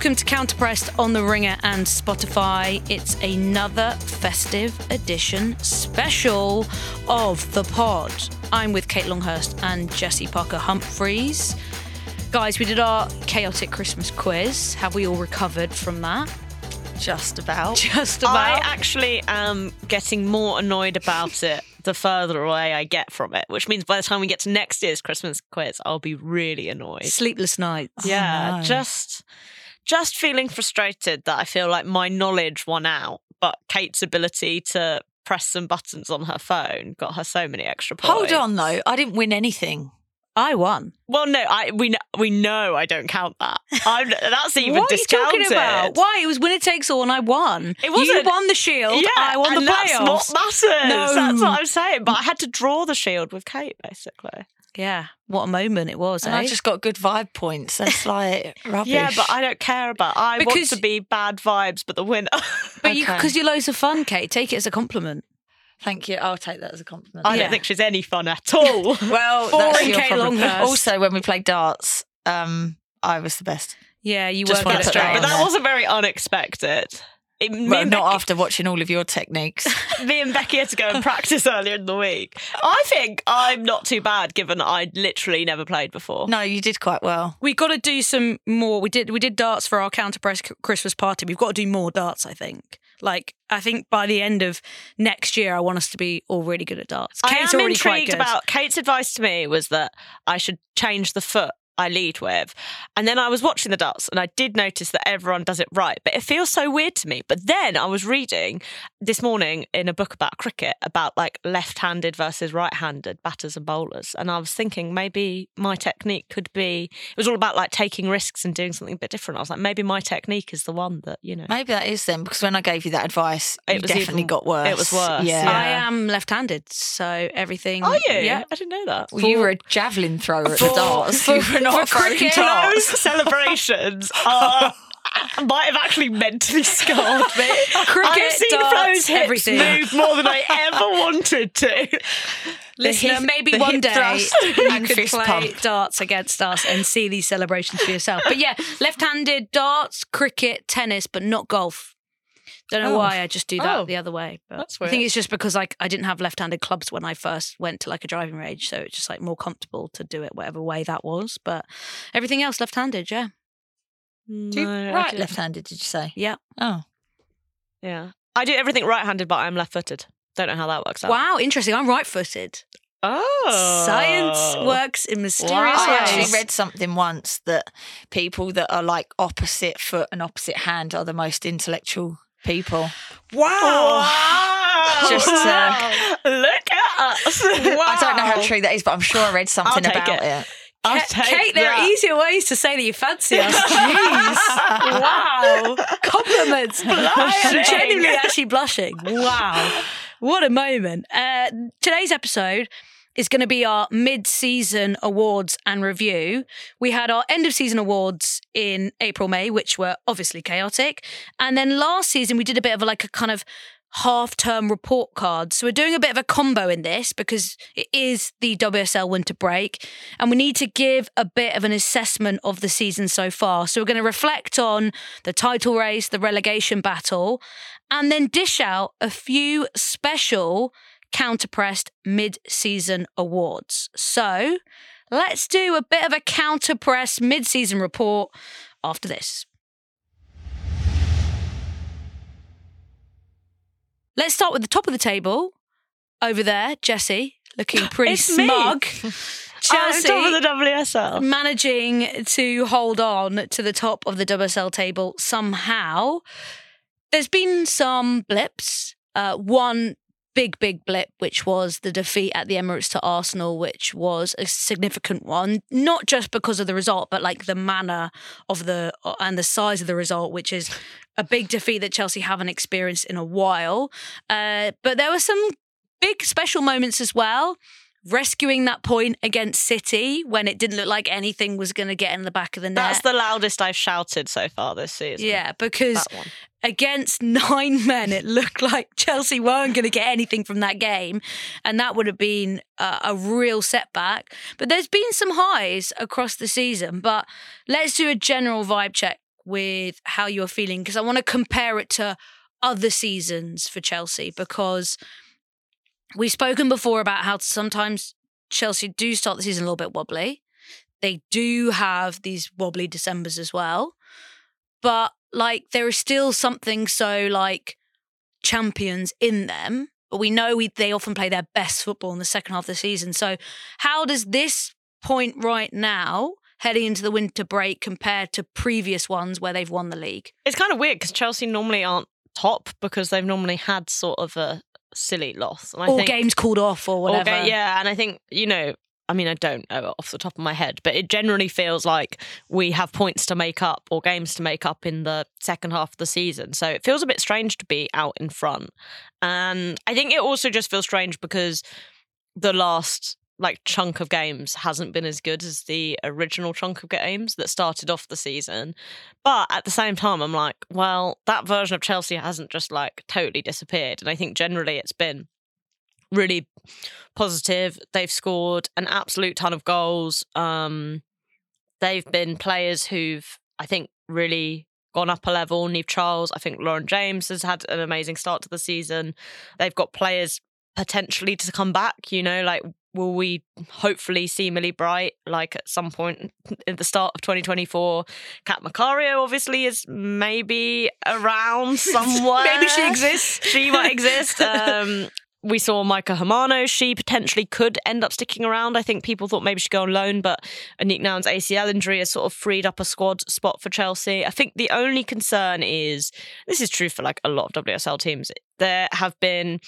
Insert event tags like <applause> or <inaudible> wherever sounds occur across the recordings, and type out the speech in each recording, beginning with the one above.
Welcome to Counterpressed on the Ringer and Spotify. It's another festive edition special of the pod. I'm with Kate Longhurst and Jessy Parker Humphreys. Guys, we did our chaotic Christmas quiz. Have we all recovered from that? Just about. Just about. I actually am getting more annoyed about it the further away I get from it, which means by the time we get to next year's Christmas quiz, I'll be really annoyed. Sleepless nights. yeah, no. just just feeling frustrated that I feel like my knowledge won out, but Kate's ability to press some buttons on her phone got her so many extra points. Hold on though, I didn't win anything. I won. Well, no, I we kn- we know I don't count that. I'm, that's <laughs> even what are you talking about? Why? It was winner takes all and I won. It wasn't- won the shield. Yeah, I won the that's playoffs. what matters. No. That's what I'm saying. But I had to draw the shield with Kate, basically. Yeah, what a moment it was, And eh? I just got good vibe points. That's like rubbish. <laughs> Yeah, but I don't care about. I want to be bad vibes, but the winner. <laughs> But you, because you're loads of fun, Kate. Take it as a compliment. Thank you. I'll take that as a compliment. I Yeah. don't think she's any fun at all. <laughs> Well, Boring that's your Kate. Longhurst. Also, when we played darts, um, I was the best. Yeah, you Just were good at that but that wasn't very unexpected. It, me, Well, not Becky, after watching all of your techniques. <laughs> me and Becky had to go and <laughs> practice earlier in the week. I think I'm not too bad, given I literally never played before. no, you did quite well. We got to do some more. We did we did darts for our counter press Christmas party. We've got to do more darts. I think. Like I think by the end of next year, I want us to be all really good at darts. Kate's I am already quite intrigued good. about Kate's advice to me was that I should change the foot I lead with. And then I was watching the darts and I did notice that everyone does it right, but it feels so weird to me. But then I was reading this morning in a book about cricket about like left-handed versus right-handed batters and bowlers and I was thinking maybe my technique could be it was all about like taking risks and doing something a bit different. I was like maybe my technique is the one that, you know. Maybe that is then, because when I gave you that advice, It it was definitely even- got worse. it was worse, Yeah. yeah. I am left-handed, so everything. Are you? Yeah. I didn't know that. Well, you were a javelin thrower at the For- darts. <laughs> for- not for cricket. Those <laughs> celebrations are. Might have actually mentally <laughs> scarred me. Cricket, I've seen darts, Flo's hips everything. move more than I ever <laughs> wanted to. Listener, hip- maybe one day you could play pump. darts against us and see these celebrations for yourself. But yeah, left-handed darts, cricket, tennis, but not golf. Don't know Oh. why I just do that Oh. the other way. But That's I think it's just because like I didn't have left-handed clubs when I first went to like a driving range, so it's just like more comfortable to do it whatever way that was. But everything else left-handed, yeah, mm, Do you, No, right, left-handed? Did you say? yeah. Oh, Yeah. I do everything right handed, but I'm left footed. Don't know how that works out. Wow, interesting. I'm right-footed. Oh. Science works in mysterious Wow. I actually read something once that people that are like opposite foot and opposite hand are the most intellectual people. Wow. Wow. Just, uh, Look at us. I don't know how true that is, but I'm sure I read something take about it. it. I'll Kate, take Kate, there are easier ways to say that you fancy us. <laughs> Jeez. wow. Compliments. <laughs> I'm Blushing. genuinely actually blushing. Wow. What a moment. Uh, today's episode is going to be our mid season awards and review. We had our end of season awards in April, May, which were obviously chaotic. And then last season, we did a bit of like a kind of half term report card. So we're doing a bit of a combo in this because it is the WSL winter break and we need to give a bit of an assessment of the season so far. So we're going to reflect on the title race, the relegation battle, and then dish out a few special counterpressed mid season awards. So let's do a bit of a counterpress mid season report after this. Let's start with the top of the table. Over there, Jessy, looking <laughs> pretty It's me. smug. <laughs> I'm Chelsea top of the WSL. managing to hold on to the top of the WSL table somehow. There's been some blips. Uh, one big, big blip, which was the defeat at the Emirates to Arsenal, which was a significant one, not just because of the result, but like the manner of the and the size of the result, which is a big defeat that Chelsea haven't experienced in a while. Uh, but there were some big special moments as well. Rescuing that point against City when it didn't look like anything was going to get in the back of the net. That's the loudest I've shouted so far this season. yeah, because. Against <laughs> nine men, it looked like Chelsea weren't going to get anything from that game, and that would have been a, a real setback. But there's been some highs across the season. But let's do a general vibe check with how you're feeling because I want to compare it to other seasons for Chelsea because we've spoken before about how sometimes Chelsea do start the season a little bit wobbly. They do have these wobbly Decembers as well. But like there is still something so like champions in them. But we know we, they often play their best football in the second half of the season. So how does this point right now heading into the winter break compared to previous ones where they've won the league? It's kind of weird because Chelsea normally aren't top because they've normally had sort of a silly loss. And I or think, games called off or whatever. Or yeah, and I think, you know, I mean, I don't know off the top of my head, but it generally feels like we have points to make up or games to make up in the second half of the season. So it feels a bit strange to be out in front. And I think it also just feels strange because the last like chunk of games hasn't been as good as the original chunk of games that started off the season. But at the same time, I'm like, well, that version of Chelsea hasn't just like totally disappeared. And I think generally it's been really positive. They've scored an absolute ton of goals. Um, they've been players who've, I think, really gone up a level. Niamh Charles, I think Lauren James has had an amazing start to the season. They've got players potentially to come back, you know, like will we hopefully see Millie Bright like at some point <laughs> in the start of 2024? Cat Macario obviously is maybe around somewhere. <laughs> maybe she exists. She might exist. <laughs> Um, we saw Maika Hamano. She potentially could end up sticking around. I think people thought maybe she'd go on loan, but Aniek Nouwen's ACL injury has sort of freed up a squad spot for Chelsea. I think the only concern is this is true for like a lot of WSL teams. There have been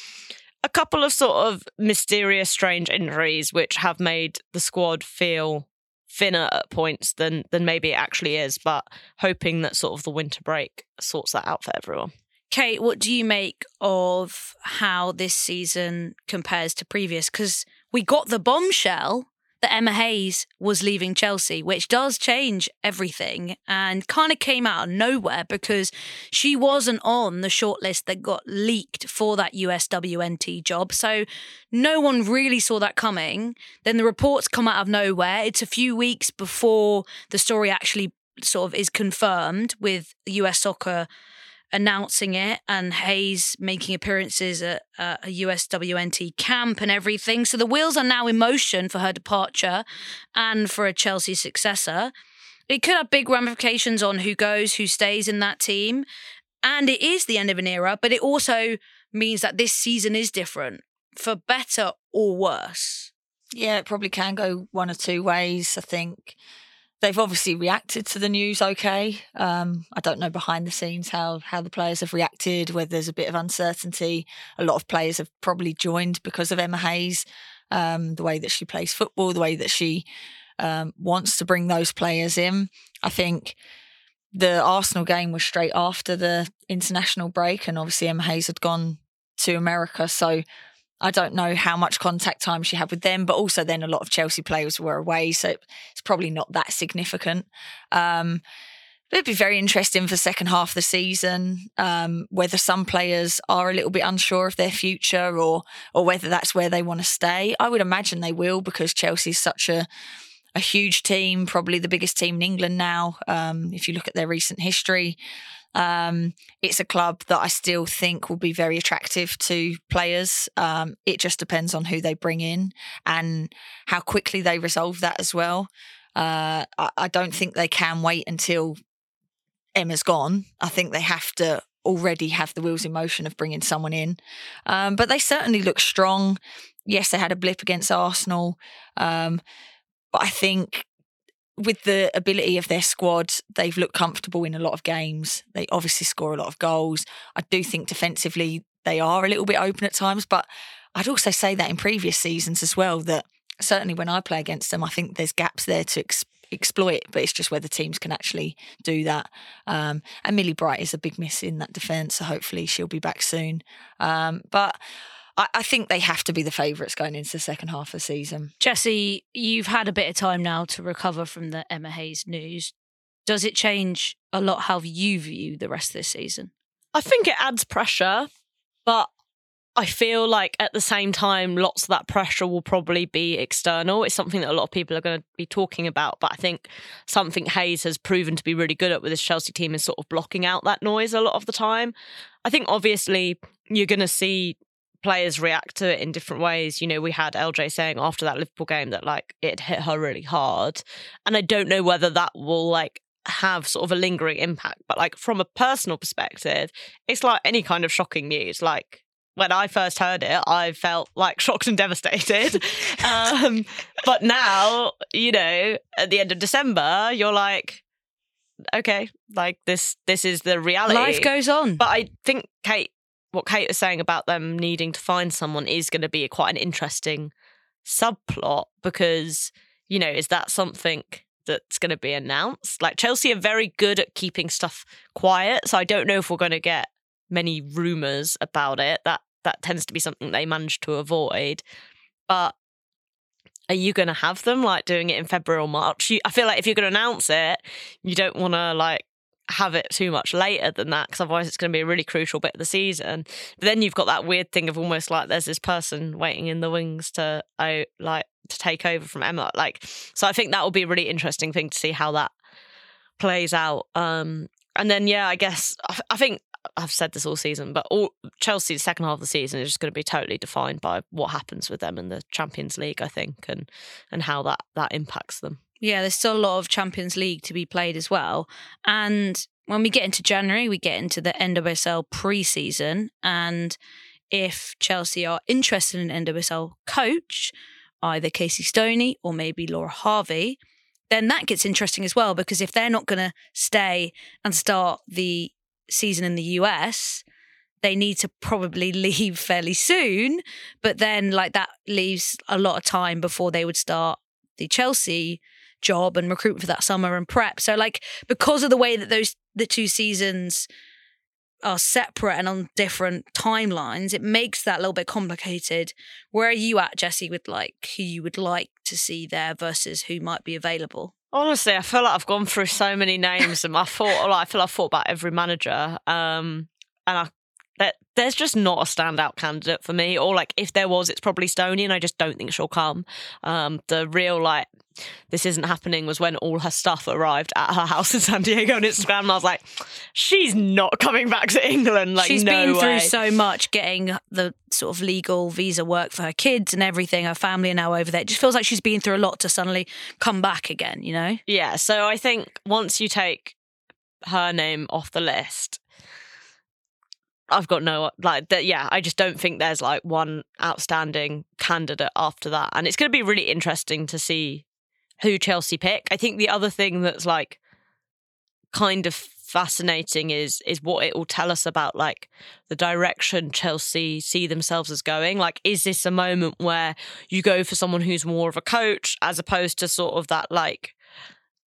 a couple of sort of mysterious, strange injuries which have made the squad feel thinner at points than than maybe it actually is. But hoping that sort of the winter break sorts that out for everyone. Kate, what do you make of how this season compares to previous? Because we got the bombshell that Emma Hayes was leaving Chelsea, which does change everything and kind of came out of nowhere because she wasn't on the shortlist that got leaked for that USWNT job. So no one really saw that coming. Then the reports come out of nowhere. It's a few weeks before the story actually sort of is confirmed with US soccer announcing it and Hayes making appearances at a USWNT camp and everything. So the wheels are now in motion for her departure and for a Chelsea successor. It could have big ramifications on who goes, who stays in that team. And it is the end of an era, but it also means that this season is different for better or worse. Yeah, it probably can go one or two ways. I think they've obviously reacted to the news okay. Um, I don't know behind the scenes how how the players have reacted, whether there's a bit of uncertainty. A lot of players have probably joined because of Emma Hayes, um, the way that she plays football, the way that she um, wants to bring those players in. I think the Arsenal game was straight after the international break, and obviously Emma Hayes had gone to America, so I don't know how much contact time she had with them, but also then a lot of Chelsea players were away, so it's probably not that significant. Um, it'd be very interesting for the second half of the season um, whether some players are a little bit unsure of their future or or whether that's where they want to stay. I would imagine they will because Chelsea is such a a huge team, probably the biggest team in England now. Um, if you look at their recent history, um, it's a club that I still think will be very attractive to players. Um, it just depends on who they bring in and how quickly they resolve that as well. Uh, I, I don't think they can wait until Emma's gone. I think they have to already have the wheels in motion of bringing someone in. Um, but they certainly look strong. Yes, they had a blip against Arsenal. Um, but I think with the ability of their squad, they've looked comfortable in a lot of games. They obviously score a lot of goals. I do think defensively they are a little bit open at times, but I'd also say that in previous seasons as well, that certainly when I play against them, I think there's gaps there to ex- exploit, but it's just whether teams can actually do that. Um, and Millie Bright is a big miss in that defence, so hopefully she'll be back soon. Um, but I, I think they have to be the favourites going into the second half of the season. Jessy, you've had a bit of time now to recover from the Emma Hayes news. Does it change a lot how you view the rest of this season? I think it adds pressure, but I feel like at the same time, lots of that pressure will probably be external. It's something that a lot of people are going to be talking about. But I think something Hayes has proven to be really good at with his Chelsea team is sort of blocking out that noise a lot of the time. I think obviously you're going to see players react to it in different ways. You know, we had LJ saying after that Liverpool game that like it hit her really hard. And I don't know whether that will like have sort of a lingering impact. But like from a personal perspective, it's like any kind of shocking news. Like when I first heard it, I felt like <laughs> shocked and devastated. <laughs> um, but now, you know, at the end of December, you're like, okay, like this, this is the reality. Life goes on. But I think Kate, what Kate was saying about them needing to find someone is going to be quite an interesting subplot because, you know, is that something that's going to be announced? Like Chelsea are very good at keeping stuff quiet, so I don't know if we're going to get many rumors about it. That that tends to be something they manage to avoid. But are you going to have them like doing it in February or March? You, I feel like if you're going to announce it, you don't want to like have it too much later than that because otherwise it's going to be a really crucial bit of the season. But then you've got that weird thing of almost like there's this person waiting in the wings to oh, like to take over from Emma. Like so, I think that will be a really interesting thing to see how that plays out. Um, and then yeah, I guess I, I think I've said this all season, but all Chelsea's second half of the season is just going to be totally defined by what happens with them in the Champions League, I think, and and how that that impacts them. Yeah, there's still a lot of Champions League to be played as well. And when we get into January, we get into the NWSL pre-season and if Chelsea are interested in an NWSL coach, either Casey Stoney or maybe Laura Harvey, then that gets interesting as well because if they're not going to stay and start the season in the US, they need to probably <laughs> leave fairly soon. But then, like, that leaves a lot of time before they would start the Chelsea job and recruit for that summer and prep. So, like, because of the way that those the two seasons are separate and on different timelines, it makes that a little bit complicated. Where are you at, Jessy, with like who you would like to see there versus who might be available? Honestly, I feel like I've gone through so many names, and I thought, like, I feel like I've thought about every manager, um, and I that there's just not a standout candidate for me. Or like if there was, it's probably Stoney, and I just don't think she'll come. Um, the real like this isn't happening was when all her stuff arrived at her house in San Diego on Instagram, and I was like, she's not coming back to England. Like she's no been way. through so much getting the sort of legal visa work for her kids and everything. Her family are now over there. It just feels like she's been through a lot to suddenly come back again. You know? Yeah. So I think once you take her name off the list, I've got no like that. Yeah, I just don't think there's like one outstanding candidate after that, and it's going to be really interesting to see who Chelsea pick. I think the other thing that's like kind of fascinating is is what it will tell us about like the direction Chelsea see themselves as going. Like, is this a moment where you go for someone who's more of a coach as opposed to sort of that like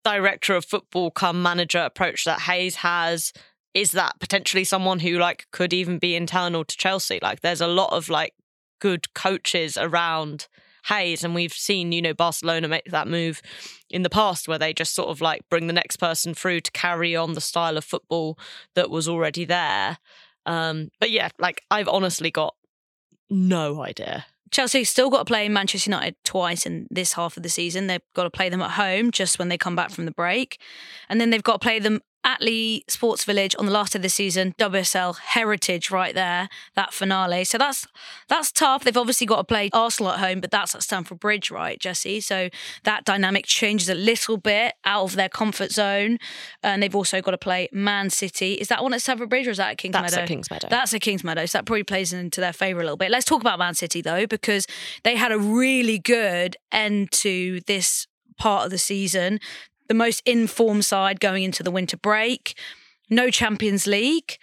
director of football come manager approach that Hayes has? Is that potentially someone who like could even be internal to Chelsea? Like there's a lot of like good coaches around Hayes, and we've seen, you know, Barcelona make that move in the past where they just sort of like bring the next person through to carry on the style of football that was already there. Um, but yeah, like I've honestly got no idea. Chelsea still got to play Manchester United twice in this half of the season. They've got to play them at home just when they come back from the break. And then they've got to play them at Leigh Sports Village on the last day of the season, WSL Heritage right there, that finale. So that's that's tough. They've obviously got to play Arsenal at home, but that's at Stamford Bridge, right, Jessy? So that dynamic changes a little bit out of their comfort zone. And they've also got to play Man City. Is that one at Stamford Bridge or is that at Kings That's Meadow? at Kings Meadow. That's at Kings Meadow. So that probably plays into their favour a little bit. Let's talk about Man City though, because they had a really good end to this part of the season the most informed side going into the winter break. No Champions League.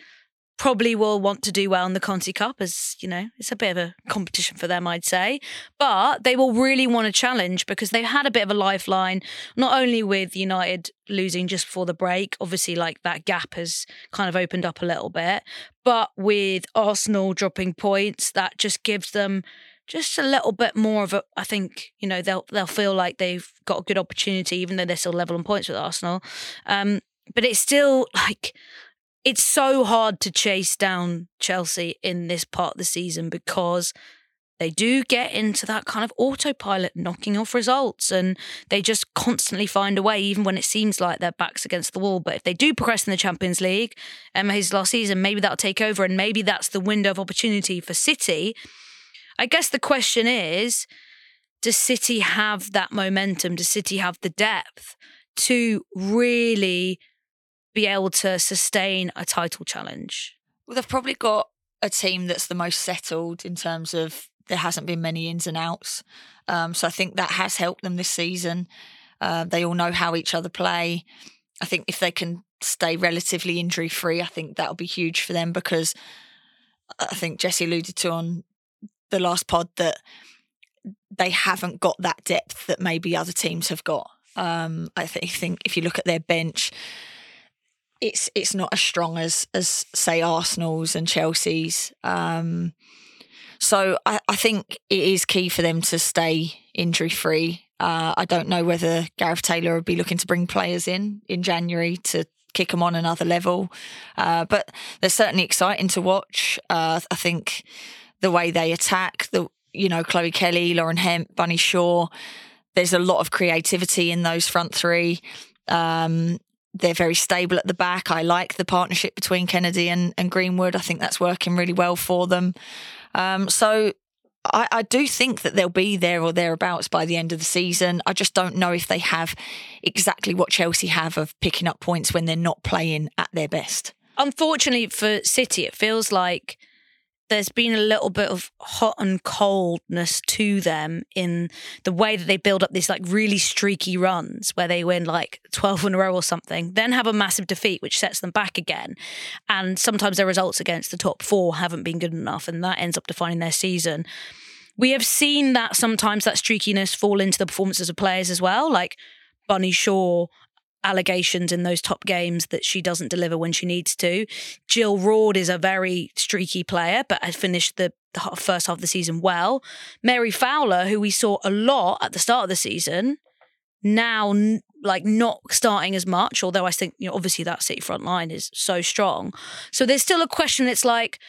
Probably will want to do well in the Conti Cup, as you know, it's a bit of a competition for them, I'd say. But they will really want to challenge because they've had a bit of a lifeline, not only with United losing just before the break, obviously, like that gap has kind of opened up a little bit, but with Arsenal dropping points, that just gives them just a little bit more of a I think you know they'll they'll feel like they've got a good opportunity even though they're still level on points with Arsenal um, but it's still like it's so hard to chase down Chelsea in this part of the season because they do get into that kind of autopilot, knocking off results, and they just constantly find a way, even when it seems like their backs against the wall. But if they do progress in the Champions League, Emma Hayes last season, maybe that'll take over, and maybe that's the window of opportunity for City. I guess the question is does City have that momentum? Does City have the depth to really be able to sustain a title challenge? Well, they've probably got a team that's the most settled in terms of there hasn't been many ins and outs. Um, so I think that has helped them this season. Uh, they all know how each other play. I think if they can stay relatively injury free, I think that'll be huge for them because I think Jessy alluded to on the last pod that they haven't got that depth that maybe other teams have got. Um, I th- think if you look at their bench, it's it's not as strong as as say Arsenal's and Chelsea's. Um, so I, I, think it is key for them to stay injury free. Uh, I don't know whether Gareth Taylor would be looking to bring players in in January to kick them on another level, uh, but they're certainly exciting to watch. Uh, I think the way they attack, the you know Chloe Kelly, Lauren Hemp, Bunny Shaw. There's a lot of creativity in those front three. Um, they're very stable at the back. I like the partnership between Kennedy and, and Greenwood. I think that's working really well for them. Um, so I, I, do think that they'll be there or thereabouts by the end of the season. I just don't know if they have exactly what Chelsea have of picking up points when they're not playing at their best. Unfortunately for City, it feels like there's been a little bit of hot and coldness to them in the way that they build up these like really streaky runs where they win like 12 in a row or something, then have a massive defeat, which sets them back again. And sometimes their results against the top four haven't been good enough, and that ends up defining their season. We have seen that sometimes that streakiness fall into the performances of players as well, like Bunny Shaw allegations in those top games that she doesn't deliver when she needs to. Jill Roord is a very streaky player, but has finished the, the first half of the season well. Mary Fowler, who we saw a lot at the start of the season, now like not starting as much. Although I think you know obviously that City front line is so strong, so there's still a question. It's like.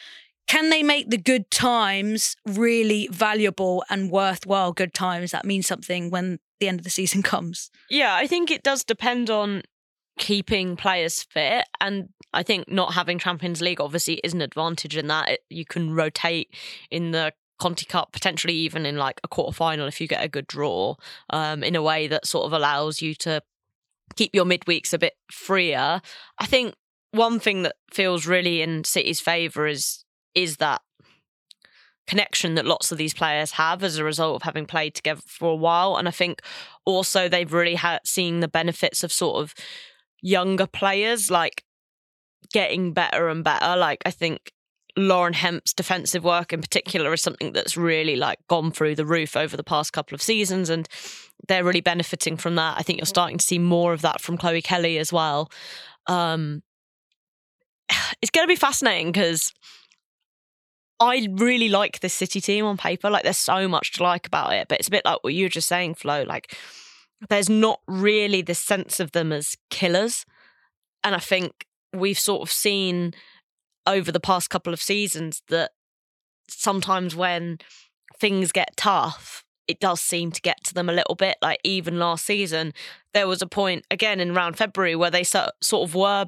Can they make the good times really valuable and worthwhile good times that mean something when the end of the season <laughs> comes. Yeah, I think it does depend on keeping players fit and I think not having Champions League obviously is an advantage in that it, you can rotate in the Conti Cup, potentially even in like a quarter final if you get a good draw, um, in a way that sort of allows you to keep your midweeks a bit freer. I think one thing that feels really in City's favour is is that connection that lots of these players have as a result of having played together for a while. And I think also they've really had seen the benefits of sort of younger players like getting better and better. Like I think Lauren Hemp's defensive work in particular is something that's really like gone through the roof over the past couple of seasons and they're really benefiting from that. I think you're starting to see more of that from Chloe Kelly as well. Um <sighs> it's going to be fascinating because I really like this City team on paper. Like, there's so much to like about it, but it's a bit like what you were just saying, Flo. Like, there's not really the sense of them as killers. And I think we've sort of seen over the past couple of seasons that sometimes when things get tough, it does seem to get to them a little bit. Like even last season, there was a point again in around February where they sort of were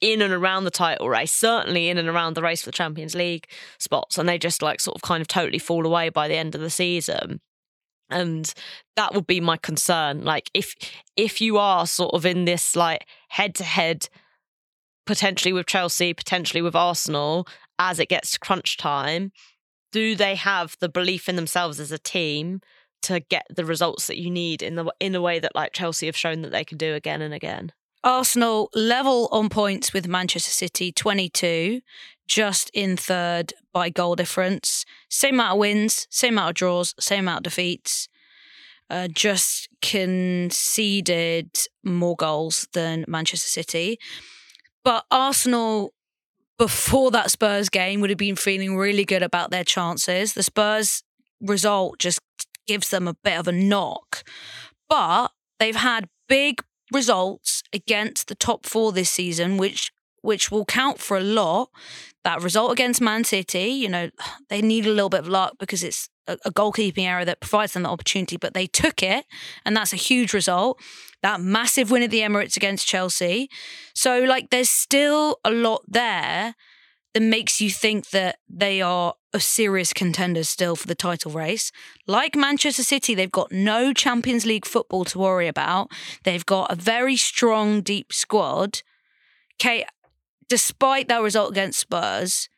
in and around the title race, certainly in and around the race for the Champions League spots, and they just like sort of kind of totally fall away by the end of the season. And that would be my concern. Like if if you are sort of in this like head to head, potentially with Chelsea, potentially with Arsenal, as it gets to crunch time, do they have the belief in themselves as a team to get the results that you need in the in a way that like Chelsea have shown that they can do again and again? Arsenal level on points with Manchester City, 22, just in third by goal difference. Same amount of wins, same amount of draws, same amount of defeats. Uh, just conceded more goals than Manchester City. But Arsenal, before that Spurs game, would have been feeling really good about their chances. The Spurs result just gives them a bit of a knock. But they've had big results against the top four this season, which which will count for a lot. That result against Man City, you know, <sighs> they need a little bit of luck because it's a, a goalkeeping error that provides them the opportunity, but they took it, and that's a huge result. That massive win at the Emirates against Chelsea. So, like, there's still a lot there that makes you think that they are a serious contender still for the title race. Like Manchester City, they've got no Champions League football to worry about. They've got a very strong, deep squad. Kate, despite that result against Spurs,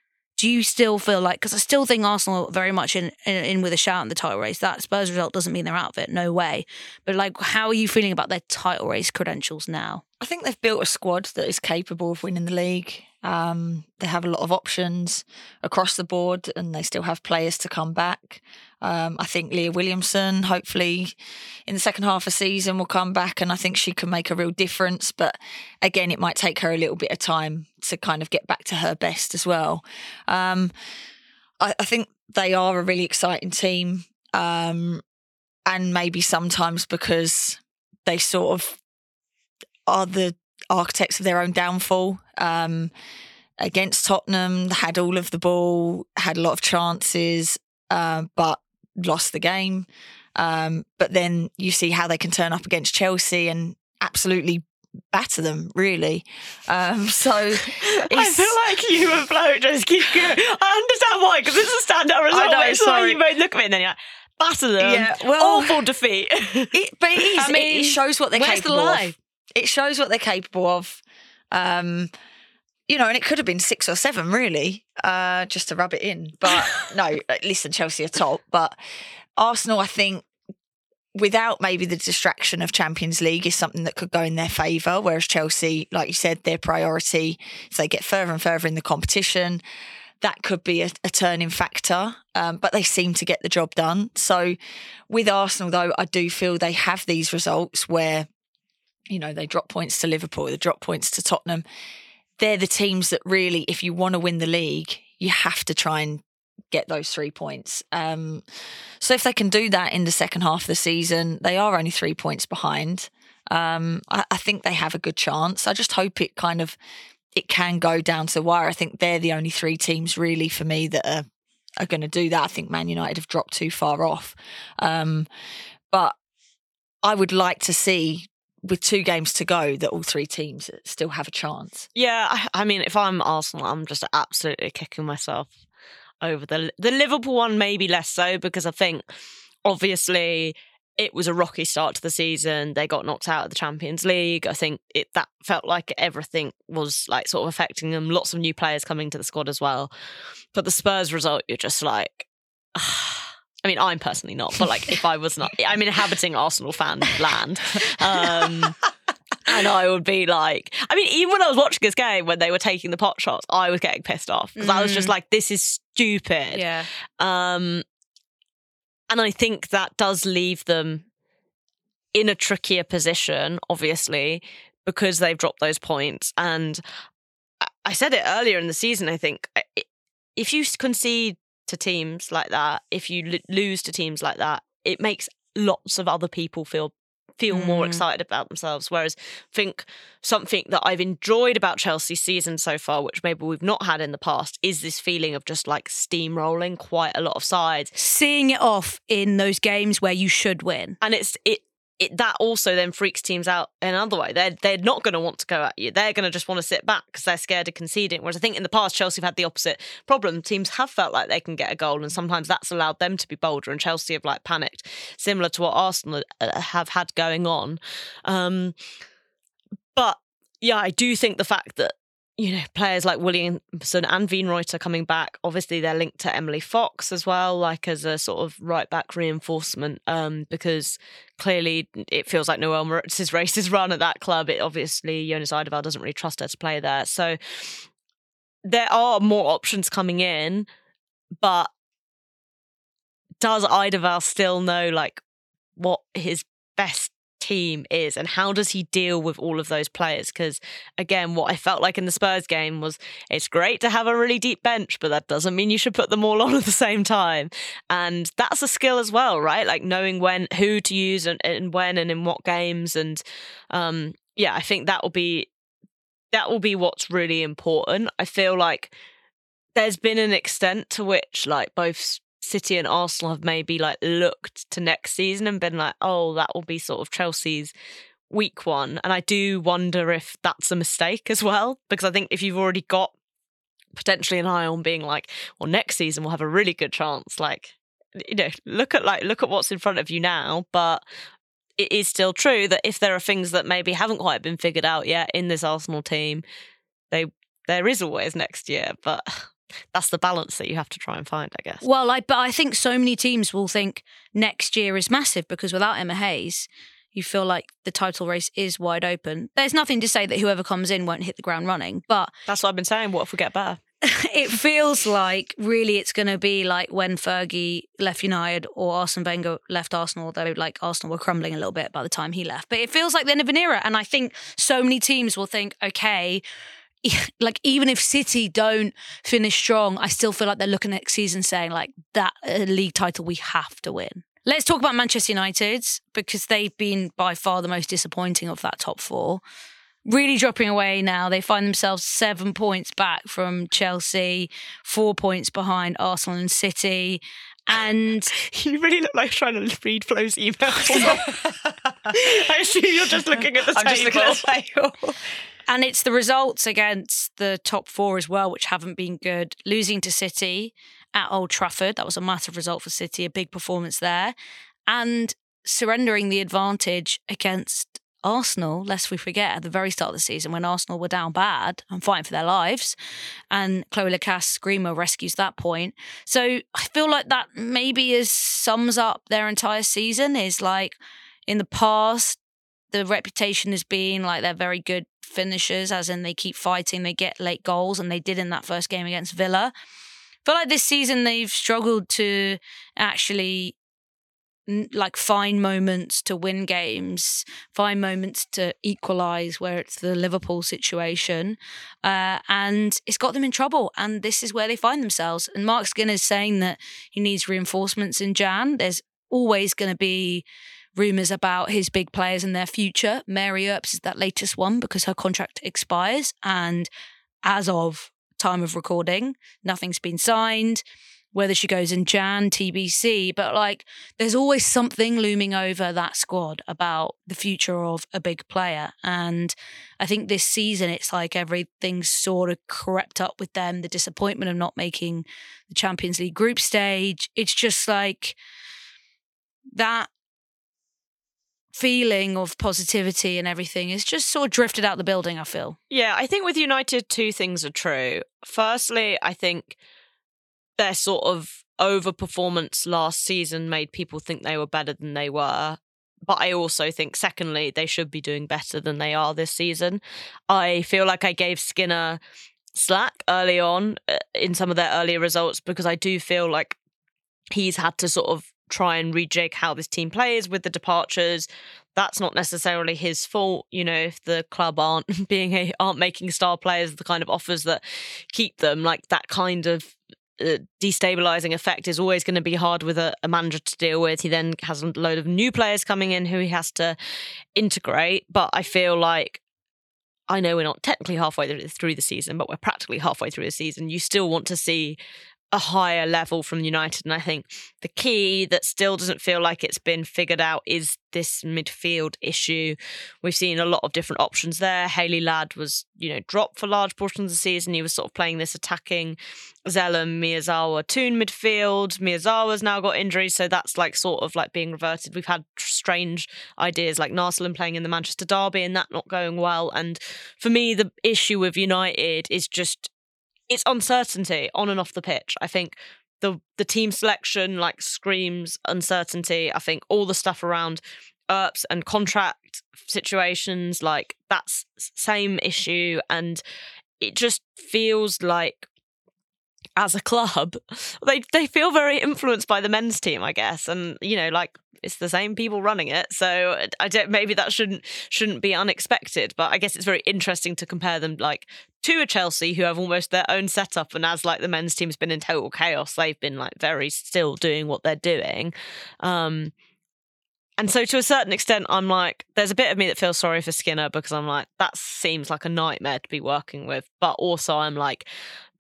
do you still feel like because I still think Arsenal very much in, in, in with a shout in the title race. That Spurs result doesn't mean they're out of it, no way. But like, how are you feeling about their title race credentials now? I think they've built a squad that is capable of winning the league. Um, they have a lot of options across the board, and they still have players to come back. Um, I think Leah Williamson, hopefully, in the second half of season, will come back, and I think she can make a real difference. But again, it might take her a little bit of time to kind of get back to her best as well. Um, I, I, think they are a really exciting team, um, and maybe sometimes because they sort of are the architects of their own downfall. Um, against Tottenham, had all of the ball, had a lot of chances, uh, but lost the game. Um, but then you see how they can turn up against Chelsea and absolutely batter them, really. Um, <laughs> so <laughs> I feel like you and Flo just keep going. I understand why, because it's a standout result. I know, it's sorry. like you both look at me and then you're like, batter them. Yeah, well, awful defeat. <laughs> It, but it is. I mean, it, it shows what they're capable the of. It shows what they're capable of. Um, you know, and it could have been six or seven, really, uh, just to rub it in. But <laughs> no, listen, Chelsea are top. But Arsenal, I think, without maybe the distraction of Champions League, is something that could go in their favour. Whereas Chelsea, like you said, their priority, if they get further and further in the competition, that could be a, a turning factor. Um, but they seem to get the job done. So with Arsenal, though, I do feel they have these results where you know, they drop points to Liverpool, they drop points to Tottenham. They're the teams that really, if you want to win the league, you have to try and get those three points. Um, so if they can do that in the second half of the season, they are only three points behind. Um, I, I, think they have a good chance. I just hope it kind of it can go down to the wire. I think they're the only three teams really for me that are are going to do that. I think Man United have dropped too far off, um, but I would like to see with two games to go that all three teams still have a chance. Yeah, I, I, mean, if I'm Arsenal, I'm just absolutely kicking myself over the the Liverpool one. Maybe less so because I think obviously it was a rocky start to the season. They got knocked out of the Champions League. I think it that felt like everything was like sort of affecting them. Lots of new players coming to the squad as well. But the Spurs result, you're just like. <sighs> Ah, I mean, I'm personally not, but like if I was not, I'm inhabiting Arsenal fan land. Um, and I would be like, I mean, even when I was watching this game, when they were taking the pot shots, I was getting pissed off because mm. I was just mm. like, this is stupid. Yeah. Um, and I think that does leave them in a trickier position, obviously, because they've dropped those points. And I said it earlier in the season, I think if you concede to teams like that, if you l- lose to teams like that, it makes lots of other people feel feel mm. more excited about themselves. Whereas I think something that I've enjoyed about Chelsea's season so far, which maybe we've not had in the past, is this feeling of just like steamrolling quite a lot of sides. Seeing it off in those games where you should win. And it's it it, that also then freaks teams out in another way. They're they're not going to want to go at you. They're going to just want to sit back because they're scared of conceding. Whereas I think in the past Chelsea have had the opposite problem. Teams have felt like they can get a goal, and sometimes that's allowed them to be bolder. And Chelsea have like panicked, similar to what Arsenal uh, have had going on. Um, but yeah, I do think the fact that you know, players like Williamson and Wienroither coming back. Obviously, they're linked to Emily Fox as well, like as a sort of right back reinforcement, um, because clearly it feels like Noelle Maritz's <laughs> race is run at that club. It obviously Jonas Eidevall doesn't really trust her to play there. So there are more options coming in, but does Eidevall still know like what his best team is and how does he deal with all of those players? Because again what i felt like in the spurs game was it's great to have a really deep bench but that doesn't mean you should put them all <laughs> on at the same time. And that's a skill as well right? Like knowing when who to use and, and when and in what games and um yeah i think that will be that will be what's really important. I feel like there's been an extent to which like both City and Arsenal have maybe like looked to next season and been like, oh, that will be sort of Chelsea's week one. And I do wonder if that's a mistake as well, because I think if you've already got potentially an eye on being like, well, next season we'll have a really good chance, like, you know, look at like look at what's in front of you now. But it is still true that if there are things that maybe haven't quite been figured out yet in this Arsenal team, they there is always next year. But that's the balance that you have to try and find, I guess. Well, I but I think so many teams will think next year is massive because without Emma Hayes, you feel like the title race is wide open. There's nothing to say that whoever comes in won't hit the ground running, but That's what I've been saying. What if we get better? <laughs> it feels like really it's going to be like when Fergie left United or Arsene Wenger left Arsenal, though like Arsenal were crumbling a little bit by the time he left. But it feels like the end of an era. And I think so many teams will think, okay, <laughs> like even if City don't finish strong, I still feel like they're looking next season saying like that uh, league title we have to win. Let's talk about Manchester United because they've been by far the most disappointing of that top four. Really dropping away now. They find themselves seven points back from Chelsea, four points behind Arsenal and City. And <laughs> you really look like trying to read Flo's email. <laughs> I assume you're just looking at the I'm just looking at the table. And it's the results against the top four as well, which haven't been good. Losing to City at Old Trafford, that was a massive result for City, a big performance there. And surrendering the advantage against Arsenal, lest we forget, at the very start of the season when Arsenal were down bad and fighting for their lives. And Cloé Lacasse Screamer rescues that point. So I feel like that maybe is sums up their entire season is like in the past, the reputation has been like they're very good finishers, as in they keep fighting, they get late goals, and they did in that first game against Villa. But like this season, they've struggled to actually like find moments to win games, find moments to equalize where it's the Liverpool situation. Uh, and it's got them in trouble. And this is where they find themselves. And Marc Skinner is saying that he needs reinforcements in Jan. There's always going to be rumours about his big players and their future. Mary Earps is that latest one because her contract expires. And as of time of recording, nothing's been signed. Whether she goes in Jan, TBC, but like there's always something looming over that squad about the future of a big player. And I think this season it's like everything's sort of crept up with them. The disappointment of not making the Champions League group stage. It's just like that feeling of positivity and everything is just sort of drifted out the building, I feel. Yeah, I think with United, two things are true. Firstly, I think their sort of overperformance last season made people think they were better than they were. But I also think, secondly, they should be doing better than they are this season. I feel like I gave Skinner slack early on uh, in some of their earlier results because I do feel like he's had to sort of try and rejig how this team plays with the departures. That's not necessarily his fault, you know. If the club aren't <laughs> being a, aren't making star players the kind of offers that keep them, like that kind of uh, destabilizing effect is always going to be hard with a, a, manager to deal with. He then has a load of new players coming in who he has to integrate. But I feel like I know we're not technically halfway through the season, but we're practically halfway through the season. You still want to see a higher level from United. And I think the key that still doesn't feel like it's been figured out is this midfield issue. We've seen a lot of different options there. Hayley Ladd was, you know, dropped for large portions of the season. He was sort of playing this attacking Zelem Miyazawa Toon midfield. Miyazawa's now got injuries, so that's like sort of like being reverted. We've had strange ideas like Narcelin playing in the Manchester Derby and that not going well. And for me, the issue with United is just it's uncertainty on and off the pitch. I think the the team selection like screams uncertainty. I think all the stuff around Earps and contract situations like that's same issue and it just feels like as a club they they feel very influenced by the men's team I guess and you know like it's the same people running it. So I don't maybe that shouldn't shouldn't be unexpected. But I guess it's very interesting to compare them like to a Chelsea who have almost their own setup and as like the men's team's been in total chaos, they've been like very still doing what they're doing. Um and so to a certain extent, I'm like, there's a bit of me that feels sorry for Skinner because I'm like, that seems like a nightmare to be working with. But also, I'm like,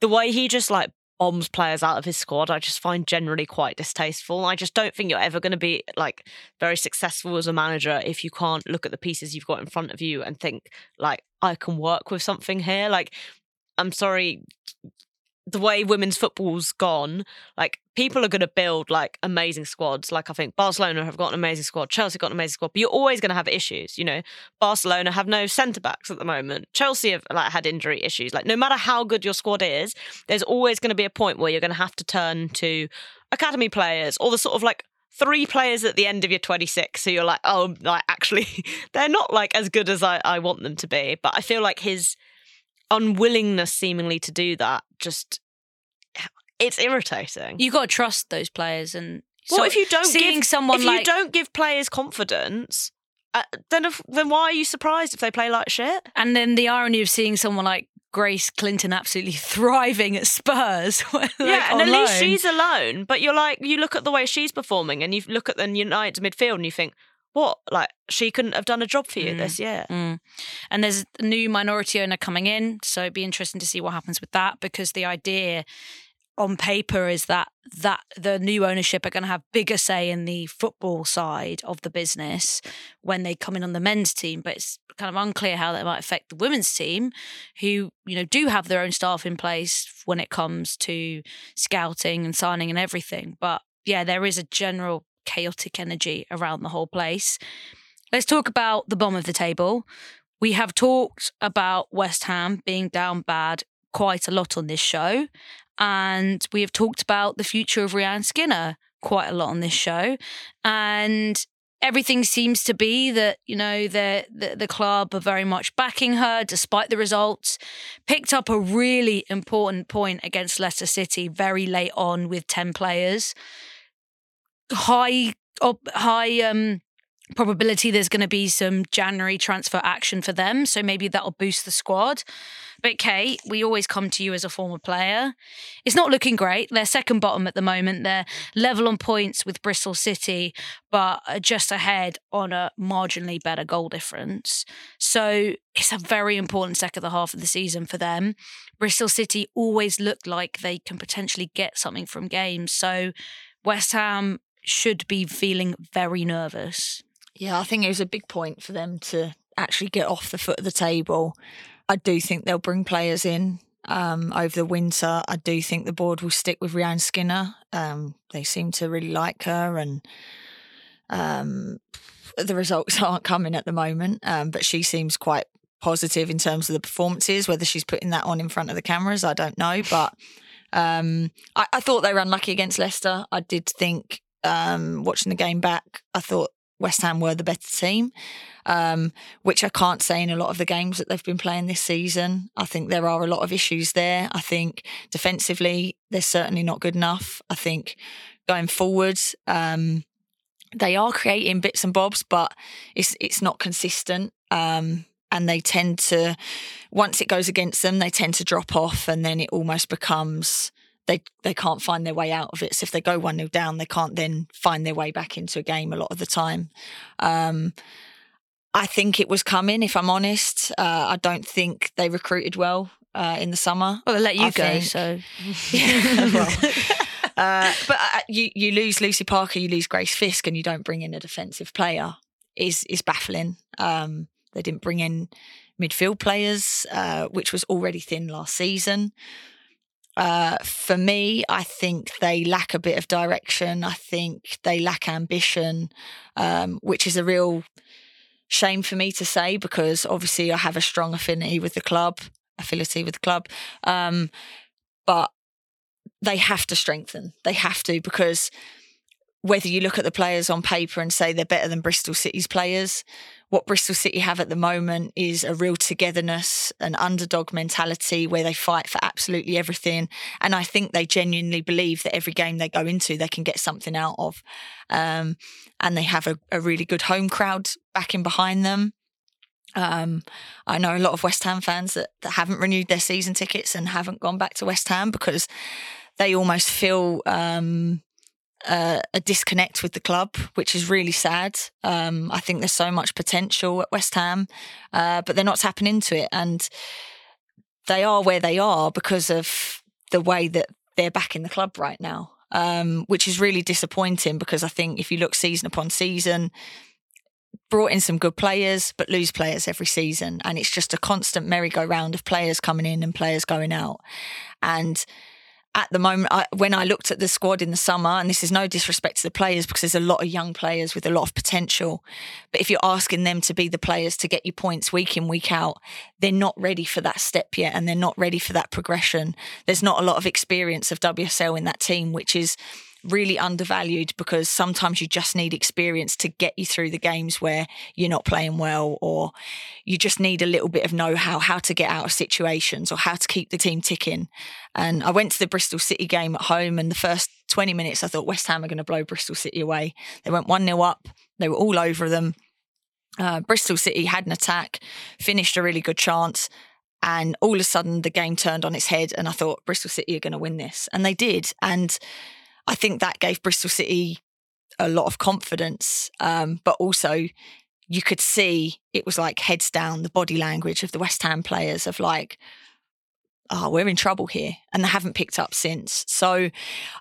the way he just like bombs players out of his squad, I just find generally quite distasteful. I just don't think you're ever going to be like very successful as a manager if you can't look at the pieces you've got in front of you and think like I can work with something here. Like, I'm sorry, the way women's football's gone, like people are going to build like amazing squads. Like I think Barcelona have got an amazing squad, Chelsea got an amazing squad, but you're always going to have issues. You know, Barcelona have no centre backs at the moment. Chelsea have like had injury issues. Like no matter how good your squad is, there's always going to be a point where you're going to have to turn to academy players or the sort of like three players at the end of your 26 so you're like oh like actually <laughs> they're not like as good as I, I want them to be but i feel like his unwillingness seemingly to do that just it's irritating. You got to trust those players, and well, if you don't seeing give someone if like you don't give players confidence, uh, then if, then why are you surprised if they play like shit? and then the irony of seeing someone like Grace Clinton absolutely <laughs> thriving at Spurs. <laughs> like, yeah, and at least she's alone. But you're like, you look at the way she's performing, and you look at the United midfield, and you think, what? Like she couldn't have done a job for you Mm. this year. Mm. And there's a new minority owner coming in, so it'd be interesting to see what happens with that because the idea on paper is that that the new ownership are going to have bigger say in the football side of the business when they come in on the men's team, but it's kind of unclear how that might affect the women's team, who you know do have their own staff in place when it comes to scouting and signing and everything. But yeah, there is a general chaotic energy around the whole place. Let's talk about the bottom of the table. We have talked about West Ham being down bad quite a lot on this show. And we have talked about the future of Rehanne Skinner quite a lot on this show. And everything seems to be that, you know, the, the, the club are very much backing her despite the results. Picked up a really important point against Leicester City very late on with 10 players. High, op- high, um, probability there's going to be some January transfer action for them. So maybe that'll boost the squad. But Kate, we always come to you as a former player. It's not looking great. They're second bottom at the moment. They're level on points with Bristol City, but just ahead on a marginally better goal difference. So it's a very important second half of the season for them. Bristol City always look like they can potentially get something from games. So West Ham should be feeling very nervous. Yeah, I think it was a big point for them to actually get off the foot of the table. I do think they'll bring players in um, over the winter. I do think the board will stick with Rehanne Skinner. Um, they seem to really like her, and um, the results <laughs> aren't coming at the moment. Um, but she seems quite positive in terms of the performances. Whether she's putting that on in front of the cameras, I don't know. But um, I, I thought they were unlucky against Leicester. I did think um, watching the game back, I thought West Ham were the better team, um, which I can't say in a lot of the games that they've been playing this season. I think there are a lot of issues there. I think defensively, they're certainly not good enough. I think going forward, um, they are creating bits and bobs, but it's it's not consistent. Um, and they tend to, once it goes against them, they tend to drop off, and then it almost becomes they they can't find their way out of it. So if they go one 0 down, they can't then find their way back into a game a lot of the time. Um, I think it was coming. If I'm honest, uh, I don't think they recruited well uh, in the summer. Well, they let you I go, think- so Yeah, <laughs> <laughs> well, uh, but uh, you you lose Lucy Parker, you lose Grace Fisk, and you don't bring in a defensive player is is baffling. Um, they didn't bring in midfield players, uh, which was already thin last season. Uh, for me, I think they lack a bit of direction. I think they lack ambition, um, which is a real shame for me to say because obviously I have a strong affinity with the club, affinity with the club. Um, but they have to strengthen. They have to because whether you look at the players on paper and say they're better than Bristol City's players, what Bristol City have at the moment is a real togetherness, an underdog mentality where they fight for absolutely everything. And I think they genuinely believe that every game they go into, they can get something out of. Um, and they have a, a really good home crowd backing behind them. Um, I know a lot of West Ham fans that, that haven't renewed their season tickets and haven't gone back to West Ham because they almost feel um, a, a disconnect with the club, which is really sad. Um, I think there's so much potential at West Ham, uh, but they're not tapping into it, and they are where they are because of the way that they're back in the club right now, um, which is really disappointing. Because I think if you look season upon season, brought in some good players, but lose players every season, and it's just a constant merry-go-round of players coming in and players going out, and at the moment, I, when I looked at the squad in the summer, and this is no disrespect to the players because there's a lot of young players with a lot of potential. But if you're asking them to be the players to get you points week in, week out, they're not ready for that step yet and they're not ready for that progression. There's not a lot of experience of WSL in that team, which is really undervalued because sometimes you just need experience to get you through the games where you're not playing well or you just need a little bit of know-how how to get out of situations or how to keep the team ticking. And i went to the bristol city game at home and the first 20 minutes i thought west ham are going to blow bristol city away. They went 1-0 up. They were all over them. Uh, bristol city had an attack finished a really good chance and all of a sudden the game turned on its head and i thought bristol city are going to win this. And they did. And I think that gave Bristol City a lot of confidence, um, but also you could see it was like heads down the body language of the West Ham players of like, oh, we're in trouble here, and they haven't picked up since. So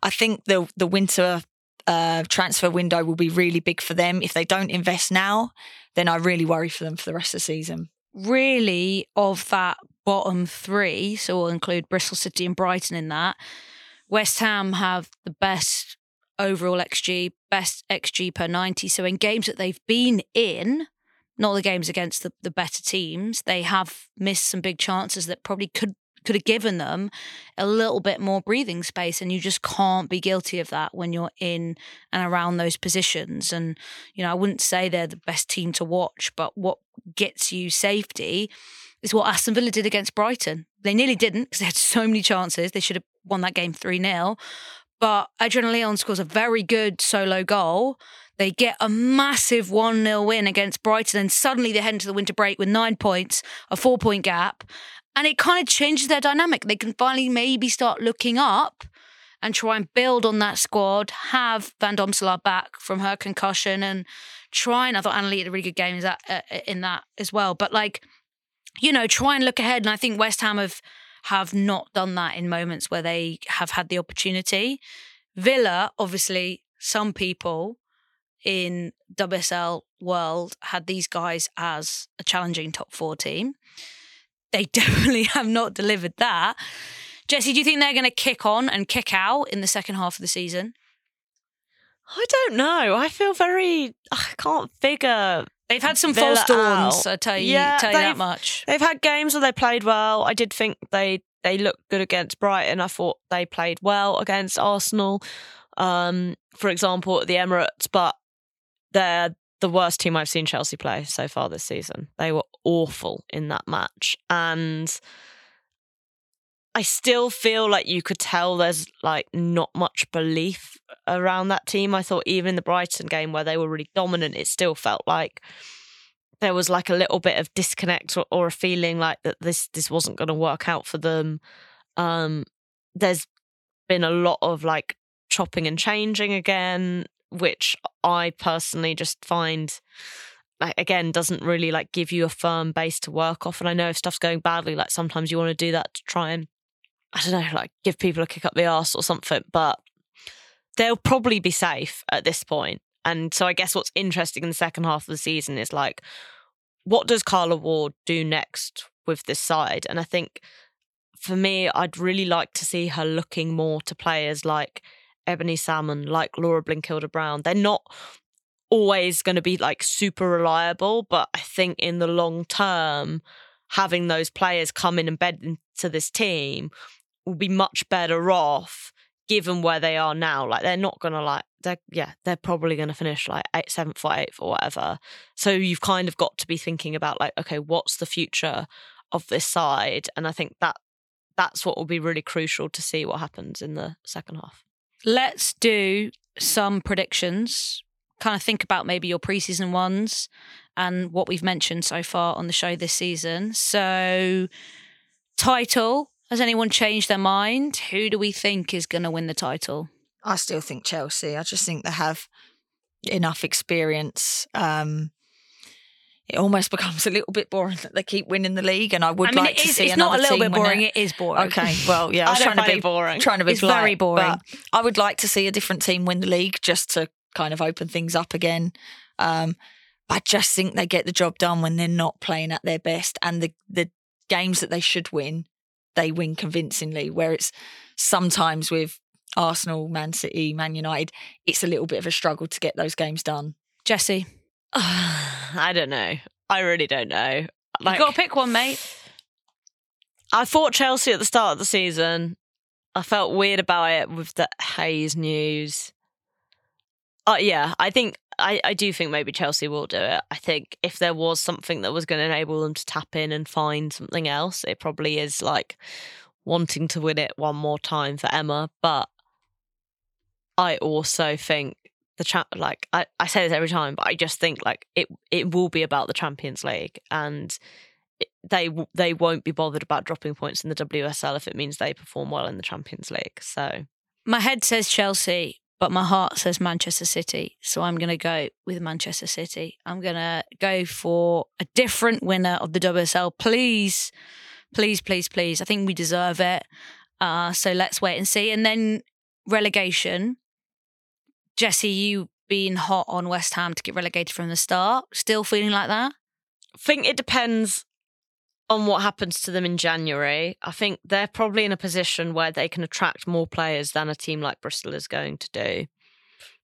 I think the the winter uh, transfer window will be really big for them. If they don't invest now, then I really worry for them for the rest of the season. Really, of that bottom three, so we'll include Bristol City and Brighton in that. West Ham have the best overall XG, best XG per 90. So in games that they've been in, not the games against the, the better teams, they have missed some big chances that probably could could have given them a little bit more breathing space and you just can't be guilty of that when you're in and around those positions and you know I wouldn't say they're the best team to watch but what gets you safety is what Aston Villa did against Brighton. They nearly didn't because they had so many chances. They should have won that game 3 0. But Adriana Leon scores a very good solo goal. They get a massive 1 0 win against Brighton, and suddenly they head into the winter break with nine points, a four point gap. And it kind of changes their dynamic. They can finally maybe start looking up and try and build on that squad, have Van Domselaar back from her concussion, and try and I thought Annalie had a really good game in that, uh, in that as well. But like, you know, try and look ahead. And I think West Ham have have not done that in moments where they have had the opportunity. Villa, obviously, some people in WSL world had these guys as a challenging top four team. They <laughs> definitely have not delivered that. Jesse, do you think they're going to kick on and kick out in the second half of the season? I don't know. I feel very. I can't figure They've had some Villa false dawns. out. I tell you, Yeah, tell you that much. They've had games where they played well. I did think they they looked good against Brighton. I thought they played well against Arsenal, um, for example, at the Emirates. But they're the worst team I've seen Chelsea play so far this season. They were awful in that match, and I still feel like you could tell there's like not much belief around that team. I thought even in the Brighton game where they were really dominant, it still felt like there was like a little bit of disconnect or, or a feeling like that this this wasn't going to work out for them. Um, there's been a lot of like chopping and changing again, which I personally just find like again doesn't really like give you a firm base to work off. And I know if stuff's going badly, like sometimes you want to do that to try and I don't know, like give people a kick up the arse or something, but they'll probably be safe at this point. And so I guess what's interesting in the second half of the season is like, what does Carla Ward do next with this side? And I think for me, I'd really like to see her looking more to players like Ebony Salmon, like Laura Blindkilde Brown. They're not always going to be like super reliable, but I think in the long term, having those players come in and bed into this team will be much better off given where they are now. Like they're not gonna like they're yeah, they're probably gonna finish like eight, seventh or eighth or whatever. So you've kind of got to be thinking about like, okay, what's the future of this side? And I think that that's what will be really crucial to see what happens in the second half. Let's do some predictions. Kind of think about maybe your preseason ones and what we've mentioned so far on the show this season. So, title. Has anyone changed their mind? Who do we think is going to win the title? I still think Chelsea. I just think they have enough experience. Um, it almost <laughs> becomes a little bit boring that they keep winning the league, and I would I mean, like it to is, see it's not a little bit boring. it. It is boring. Okay, well, yeah, <laughs> I I was don't trying to be boring. trying to be It's very boring. I would like to see a different team win the league just to kind of open things up again. Um, I just think they get the job done when they're not playing at their best, and the the games that they should win, they win convincingly. Where it's sometimes with Arsenal, Man City, Man United, it's a little bit of a struggle to get those games done. Jesse, <sighs> I don't know. I really don't know. Like, you got to pick one, mate. I thought Chelsea at the start of the season. I felt weird about it with the Hayes news. Uh, yeah, I think I, I do think maybe Chelsea will do it. I think if there was something that was going to enable them to tap in and find something else, it probably is like wanting to win it one more time for Emma. But I also think the cha- like I, I say this every time, but I just think like it it will be about the Champions League and they they won't be bothered about dropping points in the WSL if it means they perform well in the Champions League. So My head says Chelsea, but my heart says Manchester City. So I'm going to go with Manchester City. I'm going to go for a different winner of the WSL. Please, please, please, please. I think we deserve it. Uh, so let's wait and see. And then relegation. Jesse, you being hot on West Ham to get relegated from the start. Still feeling like that? I think it depends on what happens to them in January. I think they're probably in a position where they can attract more players than a team like Bristol is going to do.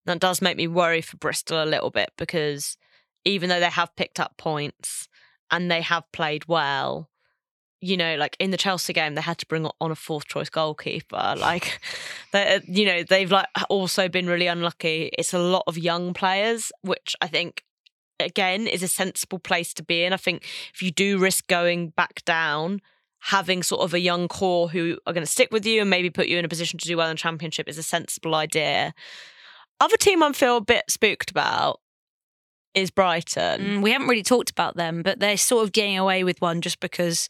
That does make me worry for Bristol a little bit because even though they have picked up points and they have played well, you know, like in the Chelsea game, they had to bring on a fourth choice goalkeeper. <laughs> Like, they, you know, they've like also been really unlucky. It's a lot of young players, which I think again is a sensible place to be in. I think if you do risk going back down, having sort of a young core who are going to stick with you and maybe put you in a position to do well in championship is a sensible idea. Other team I feel a bit spooked about is Brighton. Mm, we haven't really talked about them, but they're sort of getting away with one just because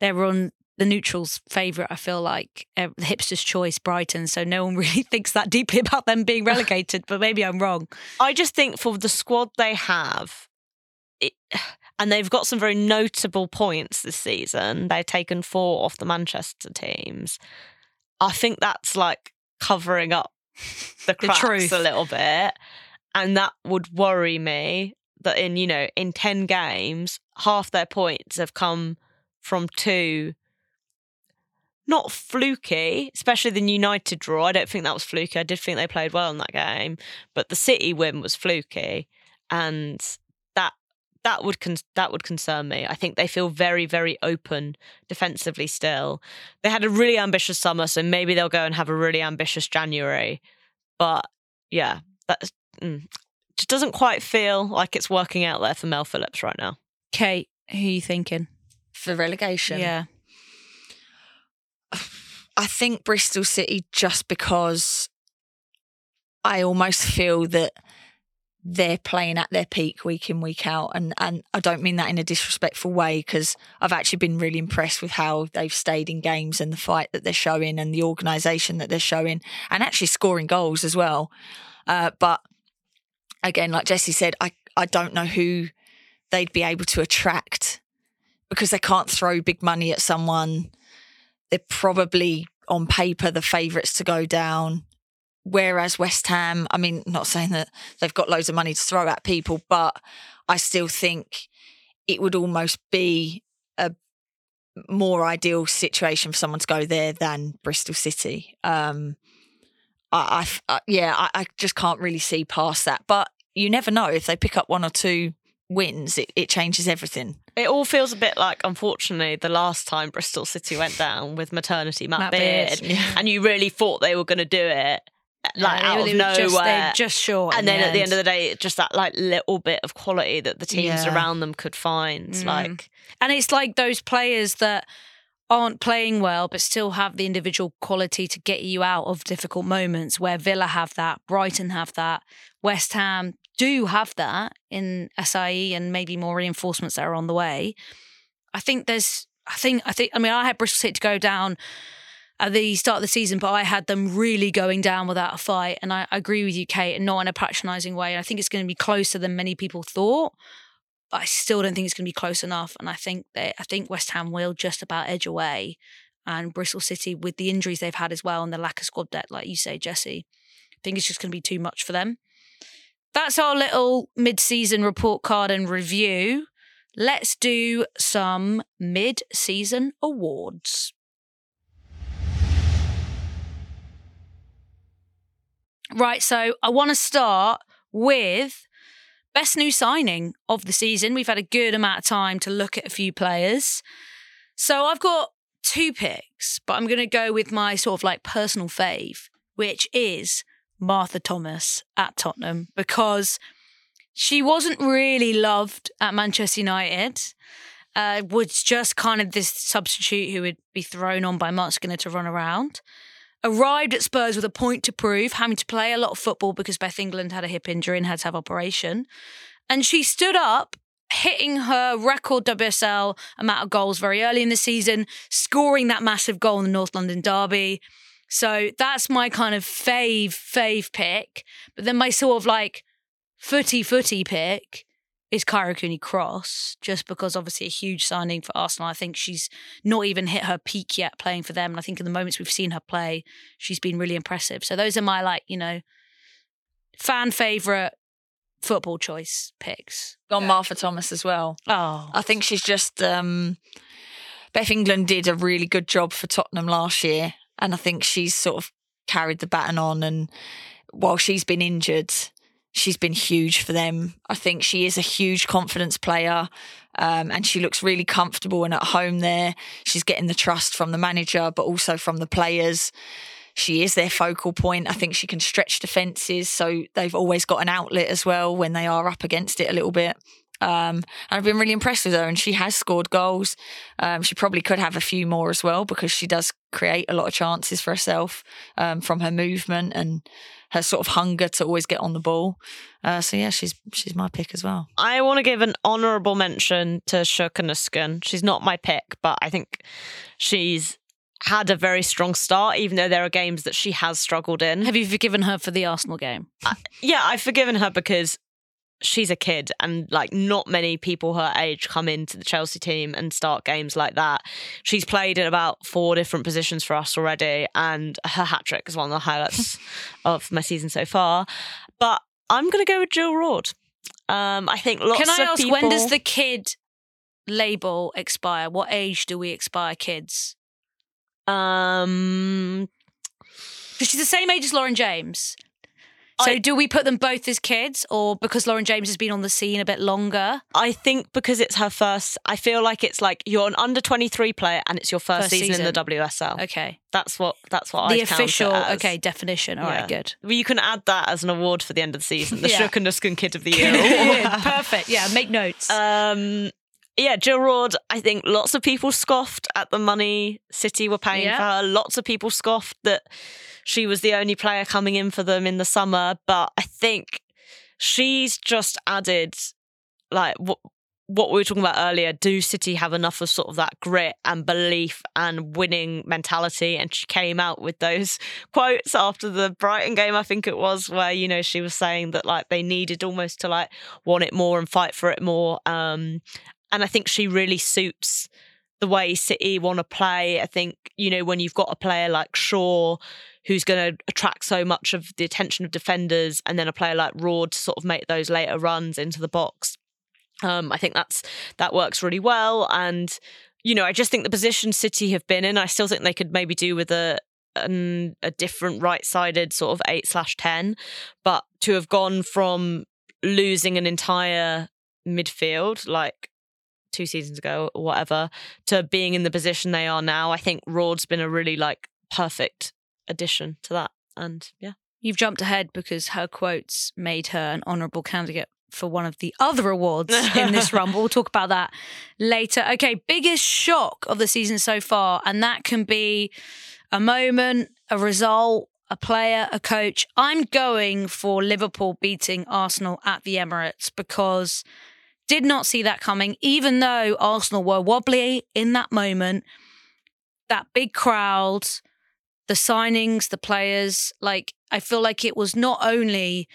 they're on the neutrals' favourite. I feel like uh, the hipster's choice, Brighton. So no one <laughs> really thinks that deeply about them being relegated. but maybe I'm wrong. I just think for the squad they have, it, <sighs> and they've got some very notable points this season. They've taken four off the Manchester teams. I think that's like covering up <laughs> the cracks truth. a little bit, and that would worry me. That in you know in ten games, half their points have come from two. Not fluky, especially the United draw. I don't think that was fluky. I did think they played well in that game, but the City win was fluky, and that that would con- that would concern me. I think they feel very very open defensively still. They had a really ambitious summer, so maybe they'll go and have a really ambitious January. But yeah, that mm, just doesn't quite feel like it's working out there for Mel Phillips right now. Kate, who are you thinking? For relegation, Yeah. I think Bristol City just because I almost feel that they're playing at their peak week in week out and and I don't mean that in a disrespectful way because I've actually been really impressed with how they've stayed in games and the fight that they're showing and the organisation that they're showing and actually scoring goals as well. Uh, but again, like Jesse said, I I don't know who they'd be able to attract because they can't throw big money at someone they're probably on paper the favourites to go down. Whereas West Ham, I mean, not saying that they've got loads of money to throw at people, but I still think it would almost be a more ideal situation for someone to go there than Bristol City. Um, I, I, I yeah, I, I just can't really see past that. But you never know if they pick up one or two wins, it, it changes everything. It all feels a bit like, unfortunately, the last time Bristol City went down with maternity Matt, Matt Beard, Beard, yeah. and you really thought they were going to do it, like Yeah, out of were just- nowhere. just short. and then at the end of the day, just that like little bit of quality that the teams Yeah. around them could find. Mm. Like, And it's like those players that aren't playing well, but still have the individual quality to get you out of difficult moments where Villa have that, Brighton have that, West Ham do have that in SIE and maybe more reinforcements that are on the way. I think there's, I think, I think, I mean, I had Bristol City to go down at the start of the season, but I had them really going down without a fight. And I, I agree with you, Kate, and not in a patronising way. And I think it's going to be closer than many people thought. But I still don't think it's going to be close enough. And I think that I think West Ham will just about edge away, and Bristol City with the injuries they've had as well and the lack of squad depth, like you say, Jesse. I think it's just going to be too much for them. That's our little mid-season report card and review. Let's do some mid-season awards. Right, so I want to start with best new signing of the season. We've had a good amount of time to look at a few players. So I've got two picks, but I'm going to go with my sort of like personal fave, which is Martha Thomas at Tottenham because she wasn't really loved at Manchester United. Uh, was just kind of this substitute who would be thrown on by Marc Skinner to run around arrived at Spurs with a point to prove, having to play a lot of football because Beth England had a hip injury and had to have operation. And she stood up, hitting her record WSL amount of goals very early in the season, scoring that massive goal in the North London Derby. So that's my kind of fave, fave pick. But then my sort of like footy, footy pick is Kyra Cooney Cross, just because obviously a huge signing for Arsenal. I think she's not even hit her peak yet playing for them. And I think in the moments we've seen her play, she's been really impressive. So those are my like, you know, fan favourite football choice picks. On Martha Thomas as well. Oh. I think she's just um Beth England did a really good job for Tottenham last year. And I think she's sort of carried the baton on and while she's been injured, she's been huge for them. I think she is a huge confidence player. Um, and she looks really comfortable and at home there. She's getting the trust from the manager, but also from the players. She is their focal point. I think she can stretch defences, so they've always got an outlet as well when they are up against it a little bit. Um, and I've been really impressed with her, and she has scored goals. Um, she probably could have a few more as well because she does create a lot of chances for herself um, from her movement and her sort of hunger to always get on the ball. Uh, so yeah, she's she's my pick as well. I want to give an honourable mention to Sjoeke She's not my pick, but I think she's had a very strong start, even though there are games that she has struggled in. Have you forgiven her for the Arsenal game? Uh, yeah, I've forgiven her because she's a kid and like not many people her age come into the Chelsea team and start games like that. She's played in about four different positions for us already and her hat trick is one of the highlights <laughs> of my season so far. But I'm going to go with Jill Roord. Um, I think lots Can I ask people... when does the kid label expire? What age do we expire kids? Um, she's the same age as Lauren James. So I, do we put them both as kids or because Lauren James has been on the scene a bit longer? I think because it's her first I feel like it's like you're an under 23 player and it's your first, first season, season, in the WSL. Okay. That's what that's what the I official okay definition. All yeah. right, good. Well, you can add that as an award for the end of the season, the <laughs> yeah. Shook <laughs> Kid of the Year. Perfect. Yeah, make notes. Um yeah, Jill Roord, I think lots of people scoffed at the money City were paying yeah. for her. Lots of people scoffed that she was the only player coming in for them in the summer. But I think she's just added, like, what, what we were talking about earlier. Do City have enough of sort of that grit and belief and winning mentality? And she came out with those <laughs> quotes after the Brighton game, I think it was, where, you know, she was saying that, like, they needed almost to, like, want it more and fight for it more. Um, and I think she really suits the way City want to play. I think, you know, when you've got a player like Shaw who's going to attract so much of the attention of defenders, and then a player like Roord to sort of make those later runs into the box. Um, I think that's that works really well. And, you know, I just think the position City have been in, I still think they could maybe do with a an, a different right sided sort of eight slash ten. But to have gone from losing an entire midfield, like two seasons ago or whatever to being in the position they are now. I think Roord's been a really like perfect addition to that. And yeah. You've jumped ahead because her quotes made her an honourable candidate for one of the other awards in this <laughs> rumble. We'll talk about that later. Okay, biggest shock of the season so far, and that can be a moment, a result, a player, a coach. I'm going for Liverpool beating Arsenal at the Emirates because did not see that coming, even though Arsenal were wobbly in that moment. That big crowd, the signings, the players. Like I feel like it was not only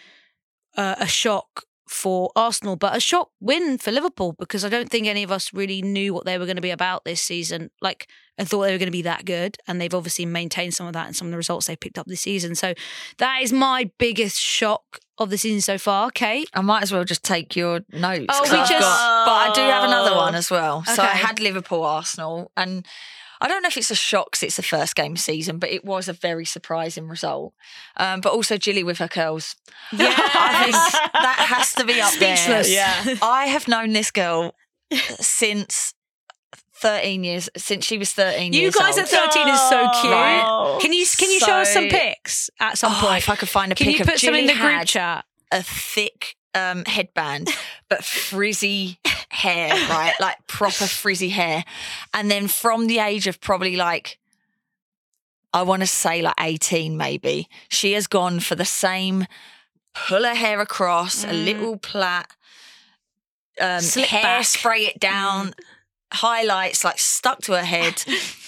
uh, a shock for Arsenal, but a shock win for Liverpool because I don't think any of us really knew what they were going to be about this season. Like I thought they were going to be that good, and they've obviously maintained some of that and some of the results they picked up this season. So that is my biggest shock of the season so far. Kate, I might as well just take your notes. Oh, we I've just- got- but I do have another one oh. as well. So I had Liverpool, Arsenal, and I don't know if it's a shock 'cause it's the first game of season, but it was a very surprising result. Um, but also Gilly with her curls. Yeah, <laughs> I think that has to be up Speechless. there. Yeah. I have known this girl since 13 years, since she was 13 you years guys old. at thirteen is so cute. Right. Can you can you show us some pics at some Oh, point? if I could find a Can pic you of put some in the group had chat? a thick um, headband, but frizzy hair, <laughs> right? Like proper frizzy hair. And then from the age of probably like, I want to say like 18 maybe, she has gone for the same pull her hair across, a Mm. little plait, um, hair, spray it down, highlights like stuck to her head,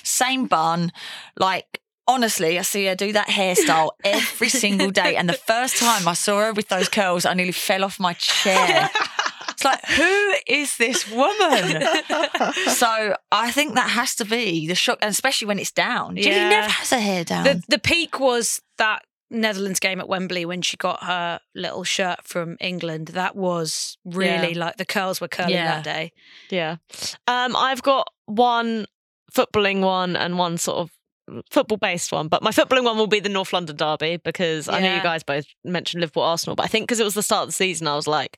same bun. Like, honestly, I see her do that hairstyle every single day. And the <laughs> first time I saw her with those curls, I nearly fell off my chair. <laughs> It's like, who is this woman? <laughs> so I think that has to be the shock, and especially when it's down. Gilly Yeah. never has her hair down. The the peak was that Netherlands game at Wembley when she got her little shirt from England. That was really like the curls were curling Yeah. that day. Yeah. Um, I've got one footballing one and one sort of football based one, but my footballing one will be the North London derby because I know you guys both mentioned Liverpool Arsenal, but I think because it was the start of the season, I was like,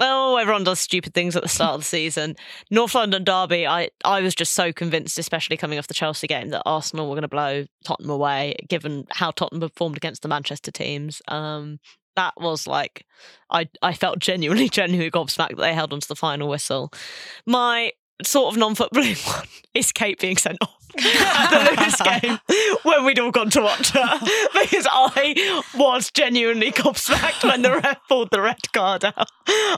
oh, everyone does stupid things at the start of the season. North London derby, I, I was just so convinced, especially coming off the Chelsea game, that Arsenal were going to blow Tottenham away, given how Tottenham performed against the Manchester teams. Um, that was like, I, I felt genuinely, <laughs> genuinely gobsmacked that they held onto the final whistle. My sort of non-footballing <laughs> one is Kate being sent off <laughs> at the Lewis game when we'd all gone to watch her <laughs> because I was genuinely gobsmacked when the ref pulled the red card out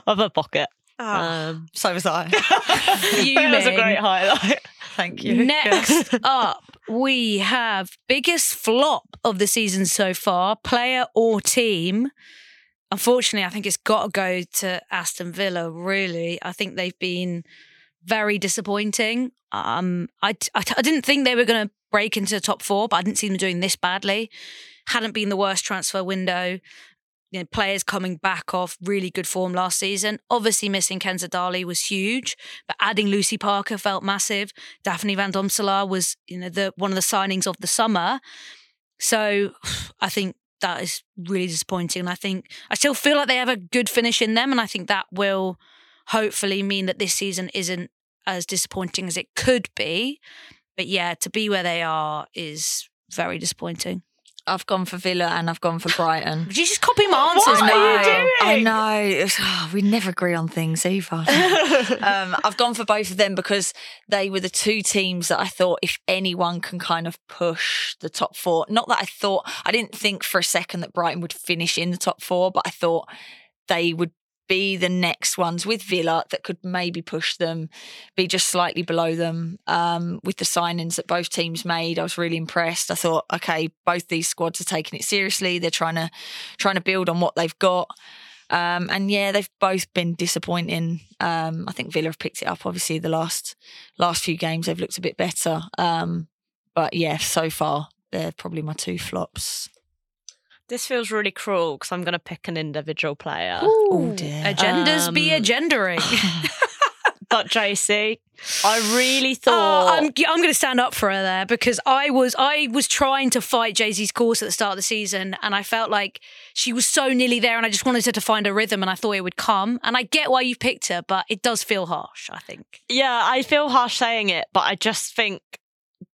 of her pocket. Um, so was I. that was a great highlight. Thank you. Next up, we have biggest flop of the season so far, player or team. Unfortunately, I think it's got to go to Aston Villa. Really, I think they've been very disappointing. Um, I, I, I didn't think they were going to break into the top four, but I didn't see them doing this badly. Hadn't been the worst transfer window. You know, players coming back off really good form last season. Obviously, missing Kenza Dali was huge, but adding Lucy Parker felt massive. Daphne Van Domselaar was, you know, the one of the signings of the summer. So <sighs> I think that is really disappointing. And I think I still feel like they have a good finish in them, and I think that will hopefully mean that this season isn't as disappointing as it could be. But yeah, to be where they are is very disappointing. I've gone for Villa and I've gone for Brighton. Did <laughs> you just copy my answers? What mate? are you doing? I know. Oh, we never agree on things either. <laughs> um, I've gone for both of them because they were the two teams that I thought if anyone can kind of push the top four. Not that I thought I didn't think for a second that Brighton would finish in the top four, but I thought they would be the next ones with Villa that could maybe push them, be just slightly below them. Um, with the signings that both teams made, I was really impressed. I thought, okay, both these squads are taking it seriously. They're trying to trying to build on what they've got. Um, and yeah, they've both been disappointing. Um, I think Villa have picked it up. Obviously, the last last few games they've looked a bit better. Um, but yeah, so far they're probably my two flops. This feels really cruel because I'm going to pick an individual player. Oh dear. Agendas be Um, agendering. <laughs> <laughs> But Geyse, I really Oh, thought. I'm I'm going to stand up for her there because I was I was trying to fight Geyse's course at the start of the season, and I felt like she was so nearly there, and I just wanted her to find a rhythm, and I thought it would come. And I get why you've picked her, but it does feel harsh. I think. Yeah, I feel harsh saying it, but I just think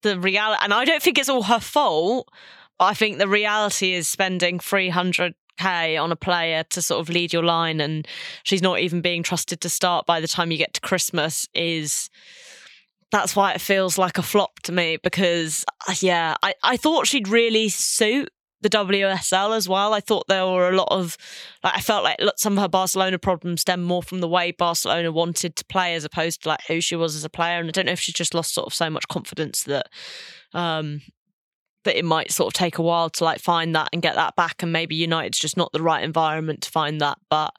the reality, and I don't think it's all her fault, but I think the reality is spending 300k on a player to sort of lead your line, and she's not even being trusted to start by the time you get to Christmas is. That's why it feels like a flop to me because, uh, yeah, I, I thought she'd really suit the WSL as well. I thought there were a lot of, like, I felt like some of her Barcelona problems stem more from the way Barcelona wanted to play as opposed to like who she was as a player. And I don't know if she just lost sort of so much confidence that, um, that it might sort of take a while to like find that and get that back, and maybe United's just not the right environment to find that. But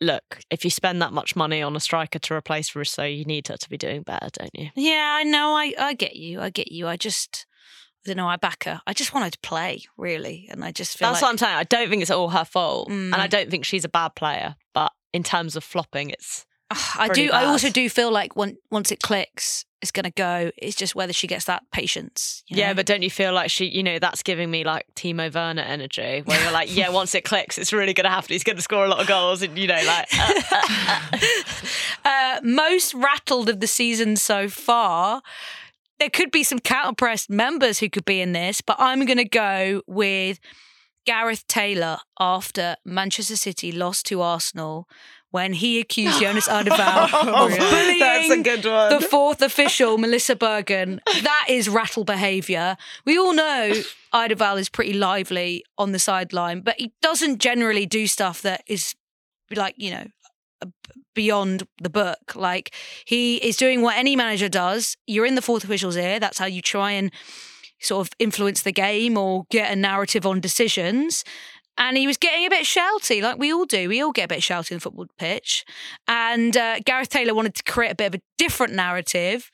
look, if you spend that much money on a striker to replace Russo, you need her to be doing better, don't you? Yeah, I know. I, I get you. I get you. I just, I don't know. I back her. I just wanted to play, really. And I just feel That's like. what I'm saying. I don't think it's all her fault, and I Mm. don't think she's a bad player. But in terms of flopping, it's I do. I also do feel like when, once it clicks, it's going to go. It's just whether she gets that patience. you yeah. But don't you feel like she, you know, that's giving me like Timo Werner energy, where you're like, yeah, once it clicks, it's really going to happen. He's going to score a lot of goals, and you know, like. Uh, uh, uh. <laughs> uh, most rattled of the season so far. There could be some counterpressed members who could be in this, but I'm going to go with Gareth Taylor after Manchester City lost to Arsenal when he accused <laughs> Jonas Eidevall of bullying the fourth official, Melissa Burgin. That is rattle behaviour. We all know Eidevall is pretty lively on the sideline, but he doesn't generally do stuff that is like, you know, beyond the book. Like he is doing what any manager does. You're in the fourth official's ear. That's how you try and sort of influence the game or get a narrative on decisions. And he was getting a bit shouty, like we all do. We all get a bit shouty on the football pitch. And uh, Gareth Taylor wanted to create a bit of a different narrative.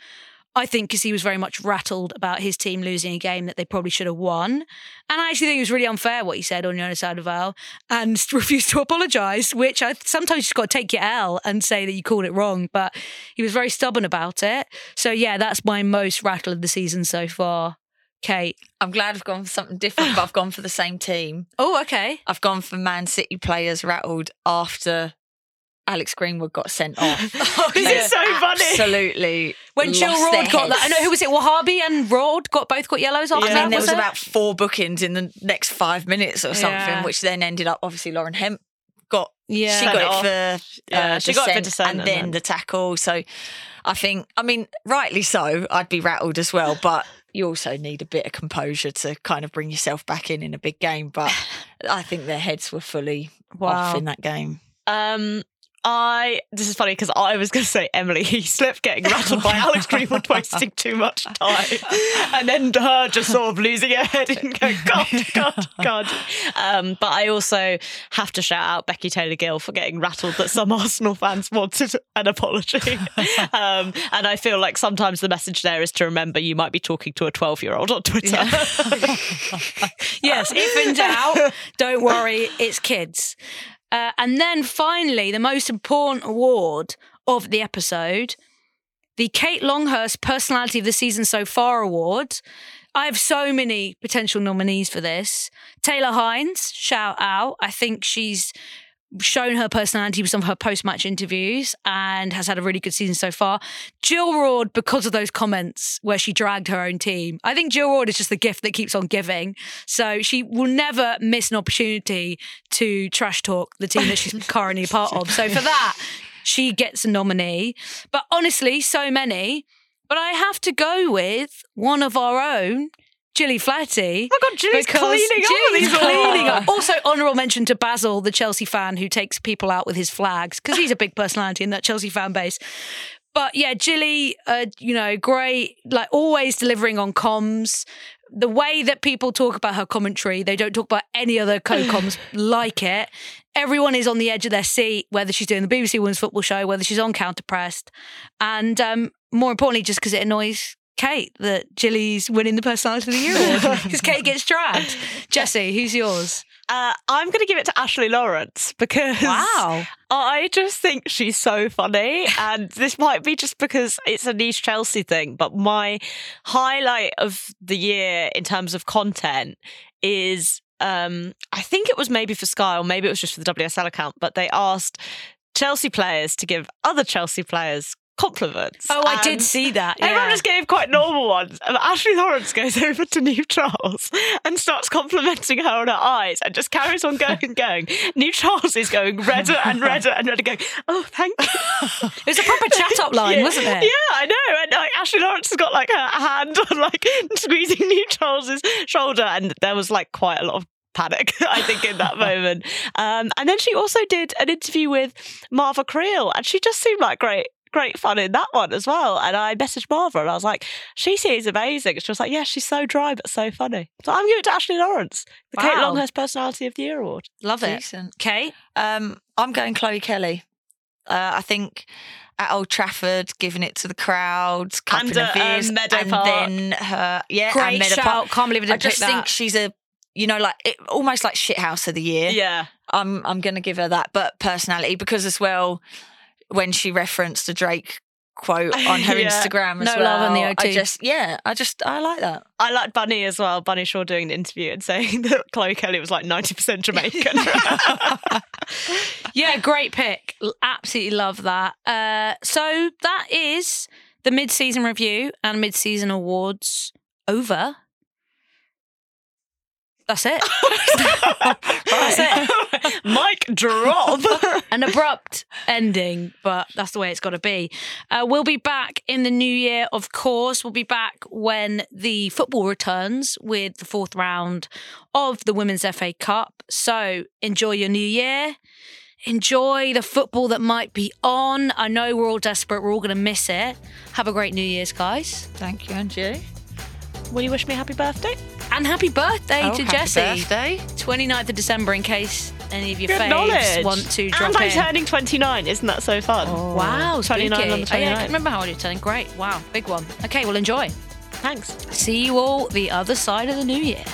I think because he was very much rattled about his team losing a game that they probably should have won. And I actually think it was really unfair what he said on Jonas Eidevall and <laughs> refused to apologise, which I sometimes just got to take your L and say that you called it wrong. But he was very stubborn about it. So yeah, that's my most rattle of the season so far. Kate. I'm glad I've gone for something different, but I've gone for the same team. Oh, okay. I've gone for Man City players rattled after Alex Greenwood got sent <laughs> off. This They is so funny. Absolutely. When Jill Roord got that, I know who was it? Ouahabi and Roord got both got yellows after Yeah. I mean, there was was about four bookings in the next five minutes or something, Yeah. which then ended up obviously Lauren Hemp got yeah. she got off. it for Yeah, uh, she got it for descent and and then then- the tackle. So I think, I mean, rightly so. I'd be rattled as well, but you also need a bit of composure to kind of bring yourself back in in a big game. But <laughs> I think their heads were fully Wow. off in that game. Um, I this is funny because I was going to say Emily <laughs> Heaslip getting rattled by Alex Greenwood wasting too much time, and then her just sort of losing her head and going God, God, God. Um, but I also have to shout out Becky Taylor Gill for getting rattled that some Arsenal fans wanted an apology, <laughs> um, and I feel like sometimes the message there is to remember you might be talking to a twelve-year-old on Twitter. <laughs> yes, if in doubt, don't worry, it's kids. Uh, and then finally, the most important award of the episode, the Kate Longhurst Personality of the Season So Far Award. I have so many potential nominees for this. Taylor Hinds, shout out. I think she's shown her personality with some of her post match interviews and has had a really good season so far. Jill Roord, because of those comments where she dragged her own team. I think Jill Roord is just the gift that keeps on giving. So she will never miss an opportunity to trash talk the team that she's <laughs> currently a part of. So for that, she gets a nominee. But honestly, so many. But I have to go with one of our own, Gilly Flaherty. Oh my God, because cleaning up with these cleaning up. Also, honourable mention to Basil, the Chelsea fan who takes people out with his flags because he's a big personality in that Chelsea fan base. But yeah, Gilly, uh, you know, great, like always delivering on comms. The way that people talk about her commentary, they don't talk about any other co-coms <sighs> like it. Everyone is on the edge of their seat, whether she's doing the BBC Women's Football Show, whether she's on Counterpressed, and um, more importantly, just because it annoys Kate that Gilly's winning the Personality of the Year award <laughs> because Kate gets dragged. Jesse, who's yours? Uh, I'm going to give it to Ashley Lawrence because Wow. I just think she's so funny. And this might be just because it's a niche Chelsea thing, but my highlight of the year in terms of content is um, I think it was maybe for Sky or maybe it was just for the WSL account, but they asked Chelsea players to give other Chelsea players compliments. Oh, I did see that. Everyone just gave quite normal ones. And Ashley Lawrence goes over to Niamh Charles and starts complimenting her on her eyes and just carries on going and going. <laughs> Niamh Charles is going redder and redder and redder, going, Oh, thank you. <laughs> It was a proper chat up <laughs> line, Yeah. wasn't it? Yeah, I know. And like, Ashley Lawrence has got like her hand on like squeezing Niamh Charles's shoulder. And there was like quite a lot of panic, I think, in that moment. Um, and then she also did an interview with Marva Creel, and she just seemed like great, great fun in that one as well. And I messaged Marva and I was like, she seems amazing. She was like, yeah, she's so dry but so funny. So I'm giving it to Ashley Lawrence, the Kate Longhurst Personality of the Year award. Love it. Decent. Okay. Um, I'm going Chloe Kelly. Uh, I think at Old Trafford, giving it to the crowds, cupping And, of uh, um, Meadow and Park. then her yeah, and Great Meadow shout. Park. Can't believe I I didn't just pick think that. she's a you know like it, almost like shithouse of the year. Yeah. I'm I'm going to give her that, but personality because as well when she referenced the Drake quote <laughs> on her Yeah. Instagram as No well. love on the I OT. just yeah, I just I like that. I like Bunny as well. Bunny Shaw doing an interview and saying <laughs> that Chloe Kelly was like 90% Jamaican. <laughs> Yeah, great pick. Absolutely love that. Uh, so that is the mid-season review and mid-season awards over. That's it. <laughs> That's it. Mic drop. <laughs> An abrupt ending, but that's the way it's got to be. Uh, we'll be back in the new year, of course. We'll be back when the football returns with the fourth round of the Women's FA Cup. So enjoy your new year. Enjoy the football that might be on. I know we're all desperate. We're all going to miss it. Have a great New Year's, guys. Thank you, you. Will you wish me a happy birthday? And happy birthday Oh, to happy Jessy. Birthday. 29th of December, in case any of your Good faves knowledge. want to drop and I'm in. turning 29. Isn't that so fun? Oh, wow, 29 spooky. on the Oh, yeah, I 29th. can remember how old you're turning. Great. Wow, big one. Okay, well, enjoy. Thanks. See you all the other side of the new year.